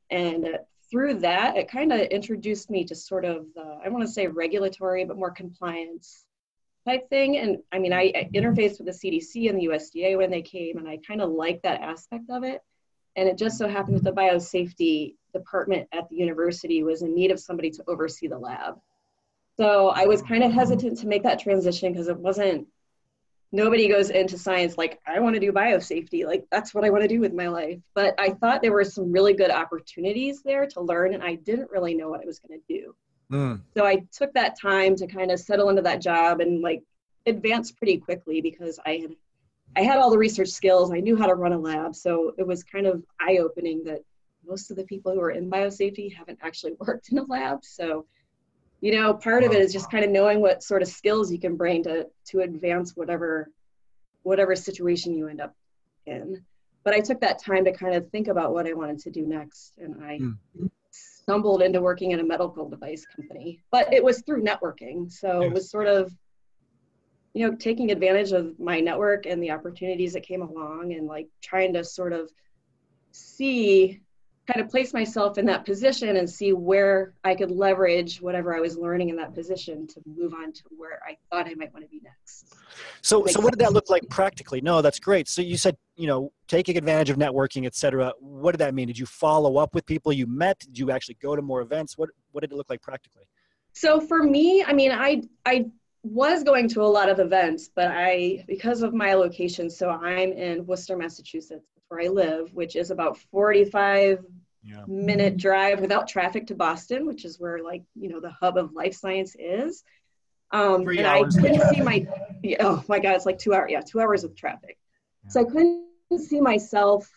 And through that, it kind of introduced me to sort of I want to say regulatory, but more compliance type thing. And I mean, I, I interfaced with the CDC and the USDA when they came, and I kind of liked that aspect of it. And it just so happened that the biosafety department at the university was in need of somebody to oversee the lab. So I was kind of hesitant to make that transition because it wasn't nobody goes into science like i want to do biosafety like that's what i want to do with my life. But i thought there were some really good opportunities there to learn and i didn't really know what i was going to do. Mm. so i took that time to kind of settle into that job and like advance pretty quickly because i had i had all the research skills i knew how to run a lab so it was kind of eye-opening that most of the people who are in biosafety haven't actually worked in a lab. So you know part of it is just kind of knowing what sort of skills you can bring to to advance whatever whatever situation you end up in but i took that time to kind of think about what i wanted to do next and i mm. stumbled into working in a medical device company but it was through networking so yes. it was sort of you know taking advantage of my network and the opportunities that came along and like trying to sort of see kind of place myself in that position and see where I could leverage whatever I was learning in that position to move on to where I thought I might want to be next. So, so what did that look like practically? No, that's great. So you said, you know, taking advantage of networking, et cetera. What did that mean? Did you follow up with people you met? Did you actually go to more events? What, what did it look like practically? So for me, I mean, I, I was going to a lot of events, but I, because of my location, so I'm in Worcester, Massachusetts, where I live, which is about 45 yeah. minute drive without traffic to Boston, which is where like, you know, the hub of life science is. Um, and I couldn't see my, oh my God, it's like two hours. Yeah, two hours of traffic. Yeah. So I couldn't see myself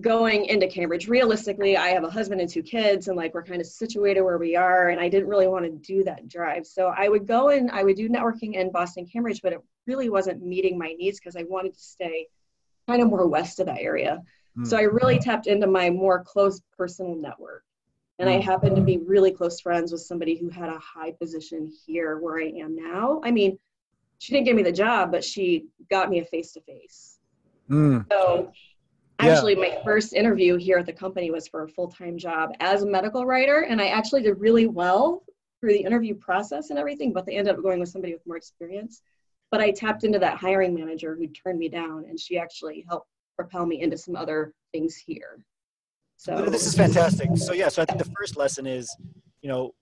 going into Cambridge. Realistically, I have a husband and two kids, and like we're kind of situated where we are, and I didn't really want to do that drive. So I would go and I would do networking in Boston, Cambridge, but it really wasn't meeting my needs because I wanted to stay kind of more west of that area. Mm. So I really tapped into my more close personal network. And I hmm. happened to be really close friends with somebody who had a high position here where I am now. I mean, she didn't give me the job, but she got me a face to face. So actually, yeah. my first interview here at the company was for a full time job as a medical writer. And I actually did really well through the interview process and everything, but they ended up going with somebody with more experience. But I tapped into that hiring manager who turned me down, and she actually helped propel me into some other things here. So this is fantastic. So yeah, so I think the first lesson is, you know,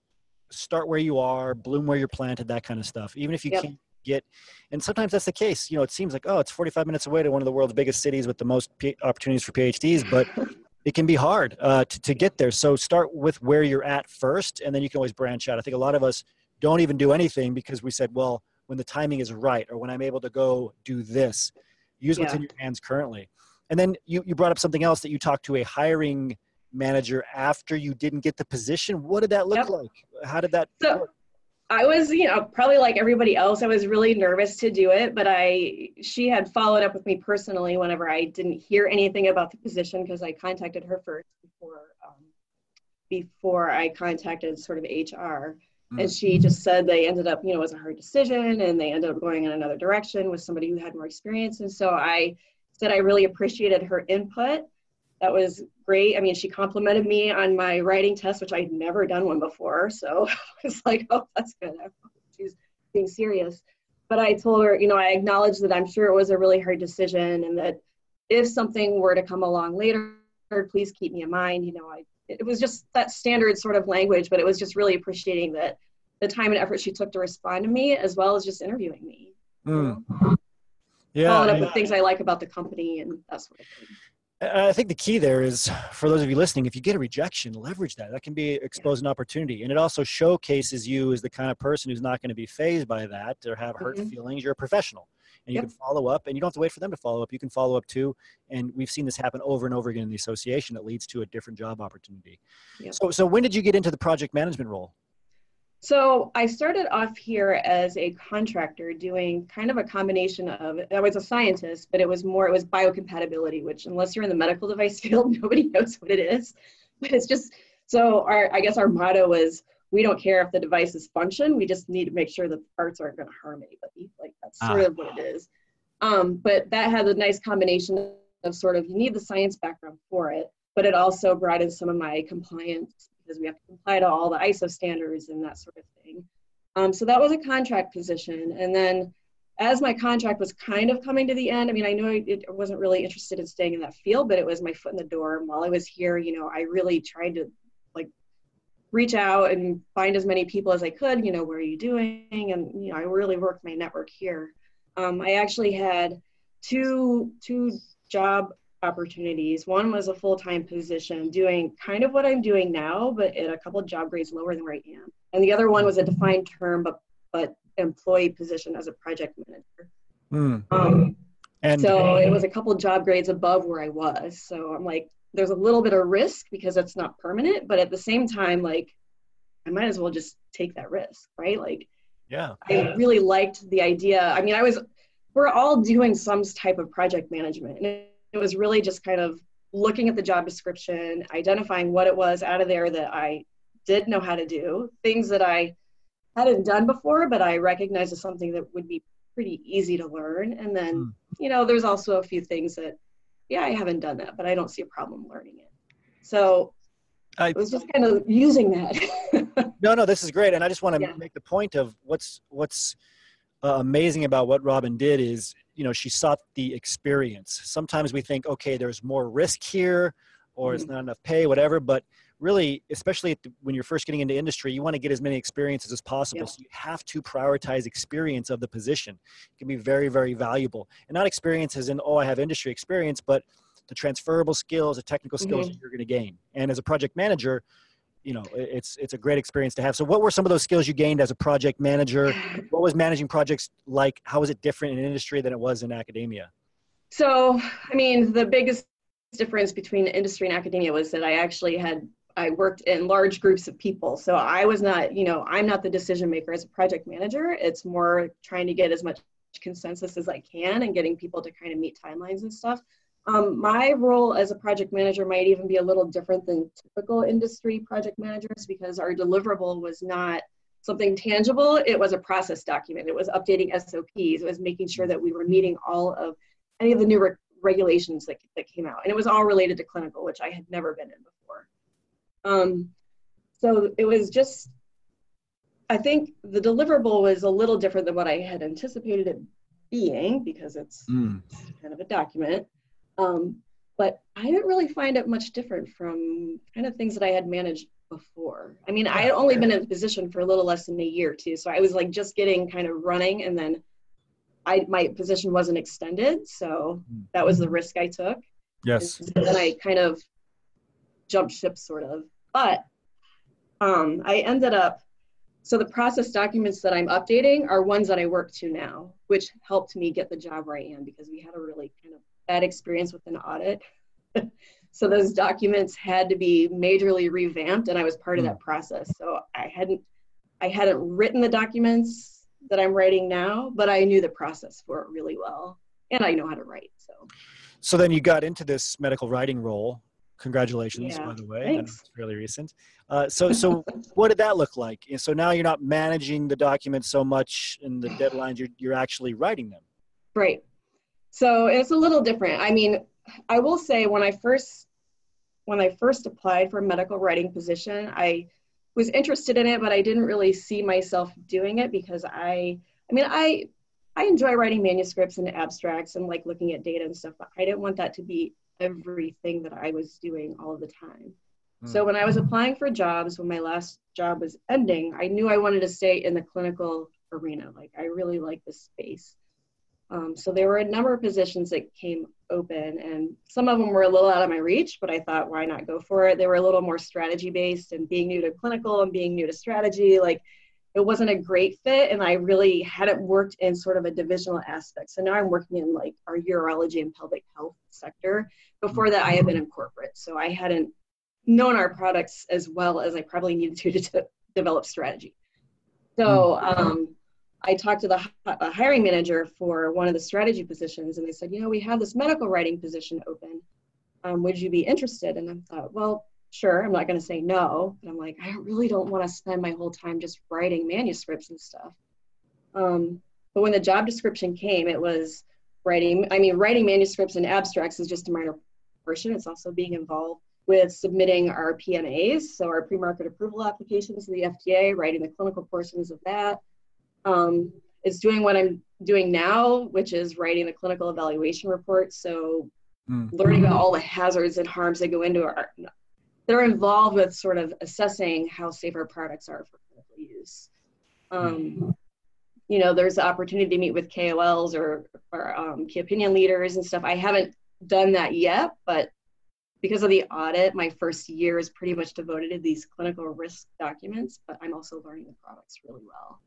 start where you are, bloom where you're planted, that kind of stuff. Even if you Yep. can't get, and sometimes that's the case. You know, it seems like oh, it's 45 minutes away to one of the world's biggest cities with the most P- opportunities for PhDs, but it can be hard uh, to, to get there. So start with where you're at first, and then you can always branch out. I think a lot of us don't even do anything because we said, well, when the timing is right, or when I'm able to go do this, use what's Yeah. in your hands currently. And then you, you brought up something else that you talked to a hiring manager after you didn't get the position. What did that look Yep. like? How did that? So work? I was, you know, probably like everybody else, I was really nervous to do it, but I, she had followed up with me personally whenever I didn't hear anything about the position because I contacted her first before, um, before I contacted sort of HR. And Mm. she just said they ended up, you know, it was a hard decision and they ended up going in another direction with somebody who had more experience. And so I said I really appreciated her input. That was great. I mean, she complimented me on my writing test, which I'd never done one before. So I was like, oh, that's good. She's being serious. But I told her, you know, I acknowledged that I'm sure it was a really hard decision and that if something were to come along later, please keep me in mind. You know, I it was just that standard sort of language, but it was just really appreciating that the time and effort she took to respond to me, as well as just interviewing me. Mm. Yeah, Following up I- with things I like about the company and that sort of thing. I think the key there is for those of you listening, if you get a rejection, leverage that. That can be exposed an opportunity. And it also showcases you as the kind of person who's not going to be fazed by that or have hurt Mhm. feelings. You're a professional and you Yep. can follow up and you don't have to wait for them to follow up. You can follow up too. And we've seen this happen over and over again in the association that leads to a different job opportunity. Yep. So, so when did you get into the project management role? So I started off here as a contractor doing kind of a combination of I was a scientist, but it was more it was biocompatibility, which unless you're in the medical device field, nobody knows what it is. But it's just so our I guess our motto was we don't care if the devices function, we just need to make sure that the parts aren't going to harm anybody. Like that's sort Ah. of what it is. Um, but that had a nice combination of sort of you need the science background for it, but it also brought in some of my compliance because we have to comply to all the ISO standards and that sort of thing. Um, so that was a contract position. And then as my contract was kind of coming to the end, I mean, I know I, it, I wasn't really interested in staying in that field, but it was my foot in the door. And while I was here, you know, I really tried to like reach out and find as many people as I could, you know, what are you doing? And, you know, I really worked my network here. Um, I actually had two, two job opportunities. One was a full-time position doing kind of what I'm doing now, but at a couple of job grades lower than where I am. And the other one was a defined term, but but employee position as a project manager. Um, And so it was a couple of job grades above where I was. So I'm like, there's a little bit of risk because it's not permanent, but at the same time, like, I might as well just take that risk, right? Like, yeah. I really liked the idea. I mean, I was, we're all doing some type of project management. And it, was really just kind of looking at the job description, identifying what it was out of there that I did know how to do, things that I hadn't done before, but I recognized as something that would be pretty easy to learn. And then, Mm. you know, there's also a few things that, yeah, I haven't done that, but I don't see a problem learning it. So I- it was just kind of using that. No, no, this is great, and I just want to Yeah. make the point of what's what's uh, amazing about what Robyn did is, you know, she sought the experience. Sometimes we think, okay, there's more risk here, or it's Mhm. not enough pay, whatever. But really, especially at the, when you're first getting into industry, you want to get as many experiences as possible. So you have to prioritize experience of the position. It can be very, very valuable, and not experience as in, oh, I have industry experience, but the transferable skills, the technical skills Mhm. that you're going to gain. And as a project manager, you know it's it's a great experience to have so what were some of those skills you gained as a project manager what was managing projects like how was it different in industry than it was in academia So, I mean, the biggest difference between industry and academia was that I actually had I worked in large groups of people. So I was not, you know, I'm not the decision maker as a project manager. It's more trying to get as much consensus as I can and getting people to kind of meet timelines and stuff. Um, my role as a project manager might even be a little different than typical industry project managers because our deliverable was not something tangible. It was a process document. It was updating SOPs. It was making sure that we were meeting all of any of the new re- regulations that, that came out. And it was all related to clinical, which I had never been in before. Um, so it was just, I think the deliverable was a little different than what I had anticipated it being because it's kind of a document. Um, but I didn't really find it much different from kind of things that I had managed before. I mean, I had only been in the position for a little less than a year too, so I was like just getting kind of running, and then I my position wasn't extended, so that was the risk I took. Yes. And then I kind of jumped ship, sort of. But um, I ended up. So the process documents that I'm updating are ones that I work to now, which helped me get the job where I am because we had a really kind of bad experience with an audit. so those documents had to be majorly revamped, and I was part of that process. So I hadn't I hadn't written the documents that I'm writing now, but I knew the process for it really well, and I know how to write. So So then you got into this medical writing role. Congratulations, Yeah, by the way. thanks. That's fairly recent. Uh, so, so what did that look like? So now you're not managing the documents so much and the deadlines. You're you're actually writing them. Right. So it's a little different. I mean, I will say when I first when I first applied for a medical writing position, I was interested in it, but I didn't really see myself doing it because I I mean, I I enjoy writing manuscripts and abstracts and like looking at data and stuff, but I didn't want that to be everything that I was doing all the time. So hmm. when I was applying for jobs, when my last job was ending, I knew I wanted to stay in the clinical arena. Like I really like this space. Um, so there were a number of positions that came open, and some of them were a little out of my reach, but I thought, why not go for it? They were a little more strategy based, and being new to clinical and being new to strategy, like it wasn't a great fit, and I really hadn't worked in sort of a divisional aspect. So now I'm working in like our urology and pelvic health sector. Before that, I had been in corporate, so I hadn't known our products as well as I probably needed to to, to develop strategy. So um, I talked to the a hiring manager for one of the strategy positions, and they said, you know, we have this medical writing position open. Um, would you be interested? And I thought, well, sure. I'm not going to say no, but I'm like, I really don't want to spend my whole time just writing manuscripts and stuff. Um, but when the job description came, it was writing. I mean, writing manuscripts and abstracts is just a minor portion. It's also being involved with submitting our PMAs, so our pre-market approval applications to the FDA, writing the clinical portions of that. Um, it's doing what I'm doing now, which is writing the clinical evaluation report. So Mm. learning about all the hazards and harms that go into our that are involved with sort of assessing how safe our products are for clinical use. Um, you know, there's the opportunity to meet with KOLs or, or um, key opinion leaders and stuff. I haven't done that yet, but because of the audit, my first year is pretty much devoted to these clinical risk documents, but I'm also learning the products really well.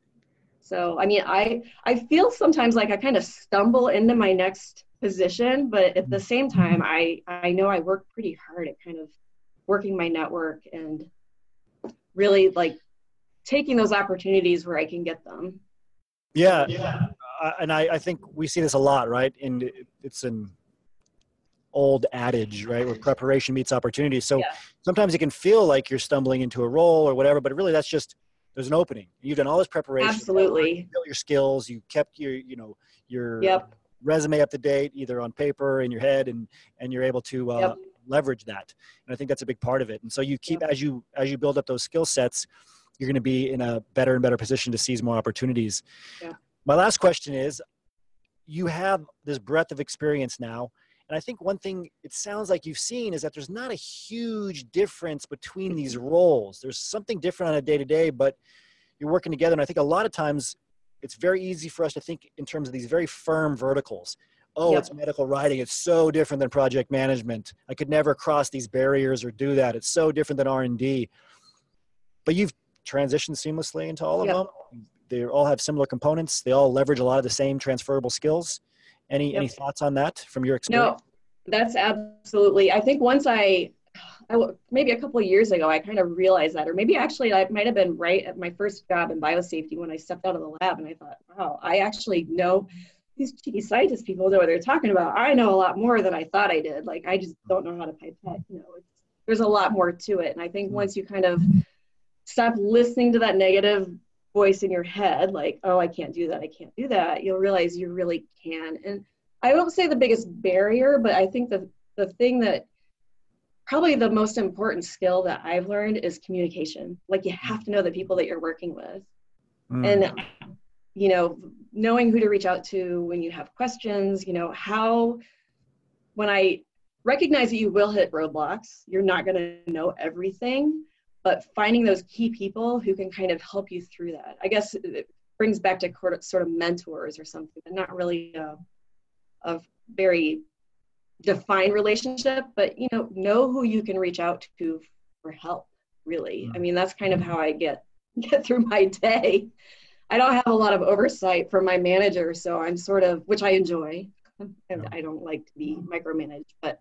So, I mean, I I feel sometimes like I kind of stumble into my next position, but at the same time, I I know I work pretty hard at kind of working my network and really like taking those opportunities where I can get them. Yeah, uh, and I, I think we see this a lot, right? And it's an old adage, right, where preparation meets opportunity. So Yeah. sometimes it can feel like you're stumbling into a role or whatever, but really that's just there's an opening. You've done all this preparation, Absolutely. you built your skills, you kept your you know your Yep. resume up to date, either on paper in your head, and and you're able to uh, Yep. leverage that. And I think that's a big part of it. And so you keep as you as you build up those skill sets, you're going to be in a better and better position to seize more opportunities. Yeah. My last question is, you have this breadth of experience now. And I think one thing it sounds like you've seen is that there's not a huge difference between mm-hmm. these roles. There's something different on a day to day, but you're working together. And I think a lot of times it's very easy for us to think in terms of these very firm verticals. Oh, it's medical writing. It's so different than project management. I could never cross these barriers or do that. It's so different than R and D. But you've transitioned seamlessly into all of them. They all have similar components. They all leverage a lot of the same transferable skills. Any any thoughts on that from your experience? No, that's absolutely. I think once I, maybe a couple of years ago, I kind of realized that, or maybe actually I might have been right at my first job in biosafety when I stepped out of the lab and I thought, wow, I actually know these cheeky scientist people know what they're talking about. I know a lot more than I thought I did. Like I just don't know how to pipette. You know, it's, there's a lot more to it. And I think mm. once you kind of stop listening to that negative voice in your head, like, oh, I can't do that, I can't do that, you'll realize you really can. And I won't say the biggest barrier, but I think the the thing that probably the most important skill that I've learned is communication. Like you have to know the people that you're working with. Mm. And you know, knowing who to reach out to when you have questions, you know, how when I recognize that you will hit roadblocks, you're not going to know everything, but finding those key people who can kind of help you through that. I guess it brings back to sort of mentors or something, but not really a, a very defined relationship, but you know, know who you can reach out to for help. Really, I mean, that's kind of how I get get through my day. I don't have a lot of oversight from my manager, so I'm sort of, which I enjoy. And I don't like to be micromanaged, but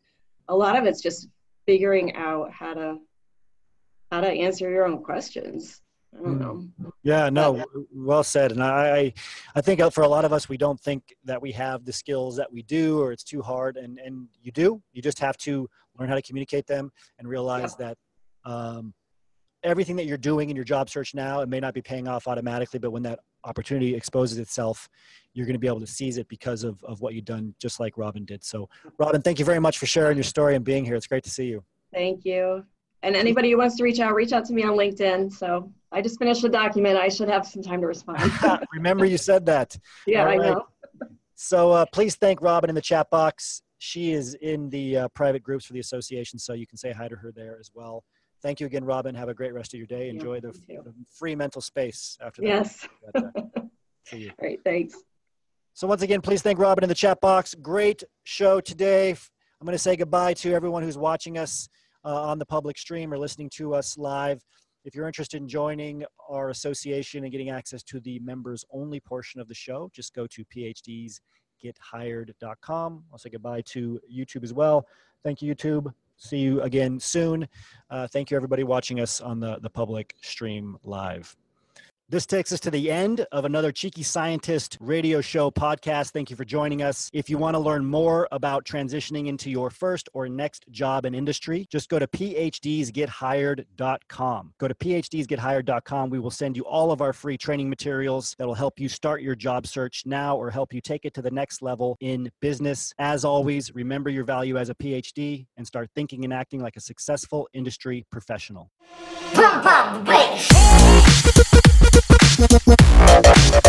a lot of it's just figuring out how to how to answer your own questions. I don't know. Yeah, no, well said. And I, I think for a lot of us, we don't think that we have the skills that we do, or it's too hard. And and you do. You just have to learn how to communicate them and realize yeah. that um, everything that you're doing in your job search now, it may not be paying off automatically, but when that opportunity exposes itself, you're going to be able to seize it because of of what you've done, just like Robyn did. So, Robyn, thank you very much for sharing your story and being here. It's great to see you. Thank you. And anybody who wants to reach out, reach out to me on LinkedIn. So I just finished the document. I should have some time to respond. Remember you said that. Yeah, right. I know. So uh, please thank Robyn in the chat box. She is in the uh, private groups for the association, so you can say hi to her there as well. Thank you again, Robyn. Have a great rest of your day. Enjoy the, the, free mental space after that. Yes. See. Thanks. So once again, please thank Robyn in the chat box. Great show today. I'm going to say goodbye to everyone who's watching us on the public stream or listening to us live. If you're interested in joining our association and getting access to the members only portion of the show, just go to phdsgethired.com. I'll say goodbye to YouTube as well. Thank you, YouTube. See you again soon. Uh, thank you, everybody watching us on the, the public stream live. This takes us to the end of another Cheeky Scientist radio show podcast. Thank you for joining us. If you want to learn more about transitioning into your first or next job in industry, just go to phdsgethired.com. Go to phdsgethired.com. We will send you all of our free training materials that will help you start your job search now or help you take it to the next level in business. As always, remember your value as a PhD and start thinking and acting like a successful industry professional. Boom, boom, Thank you.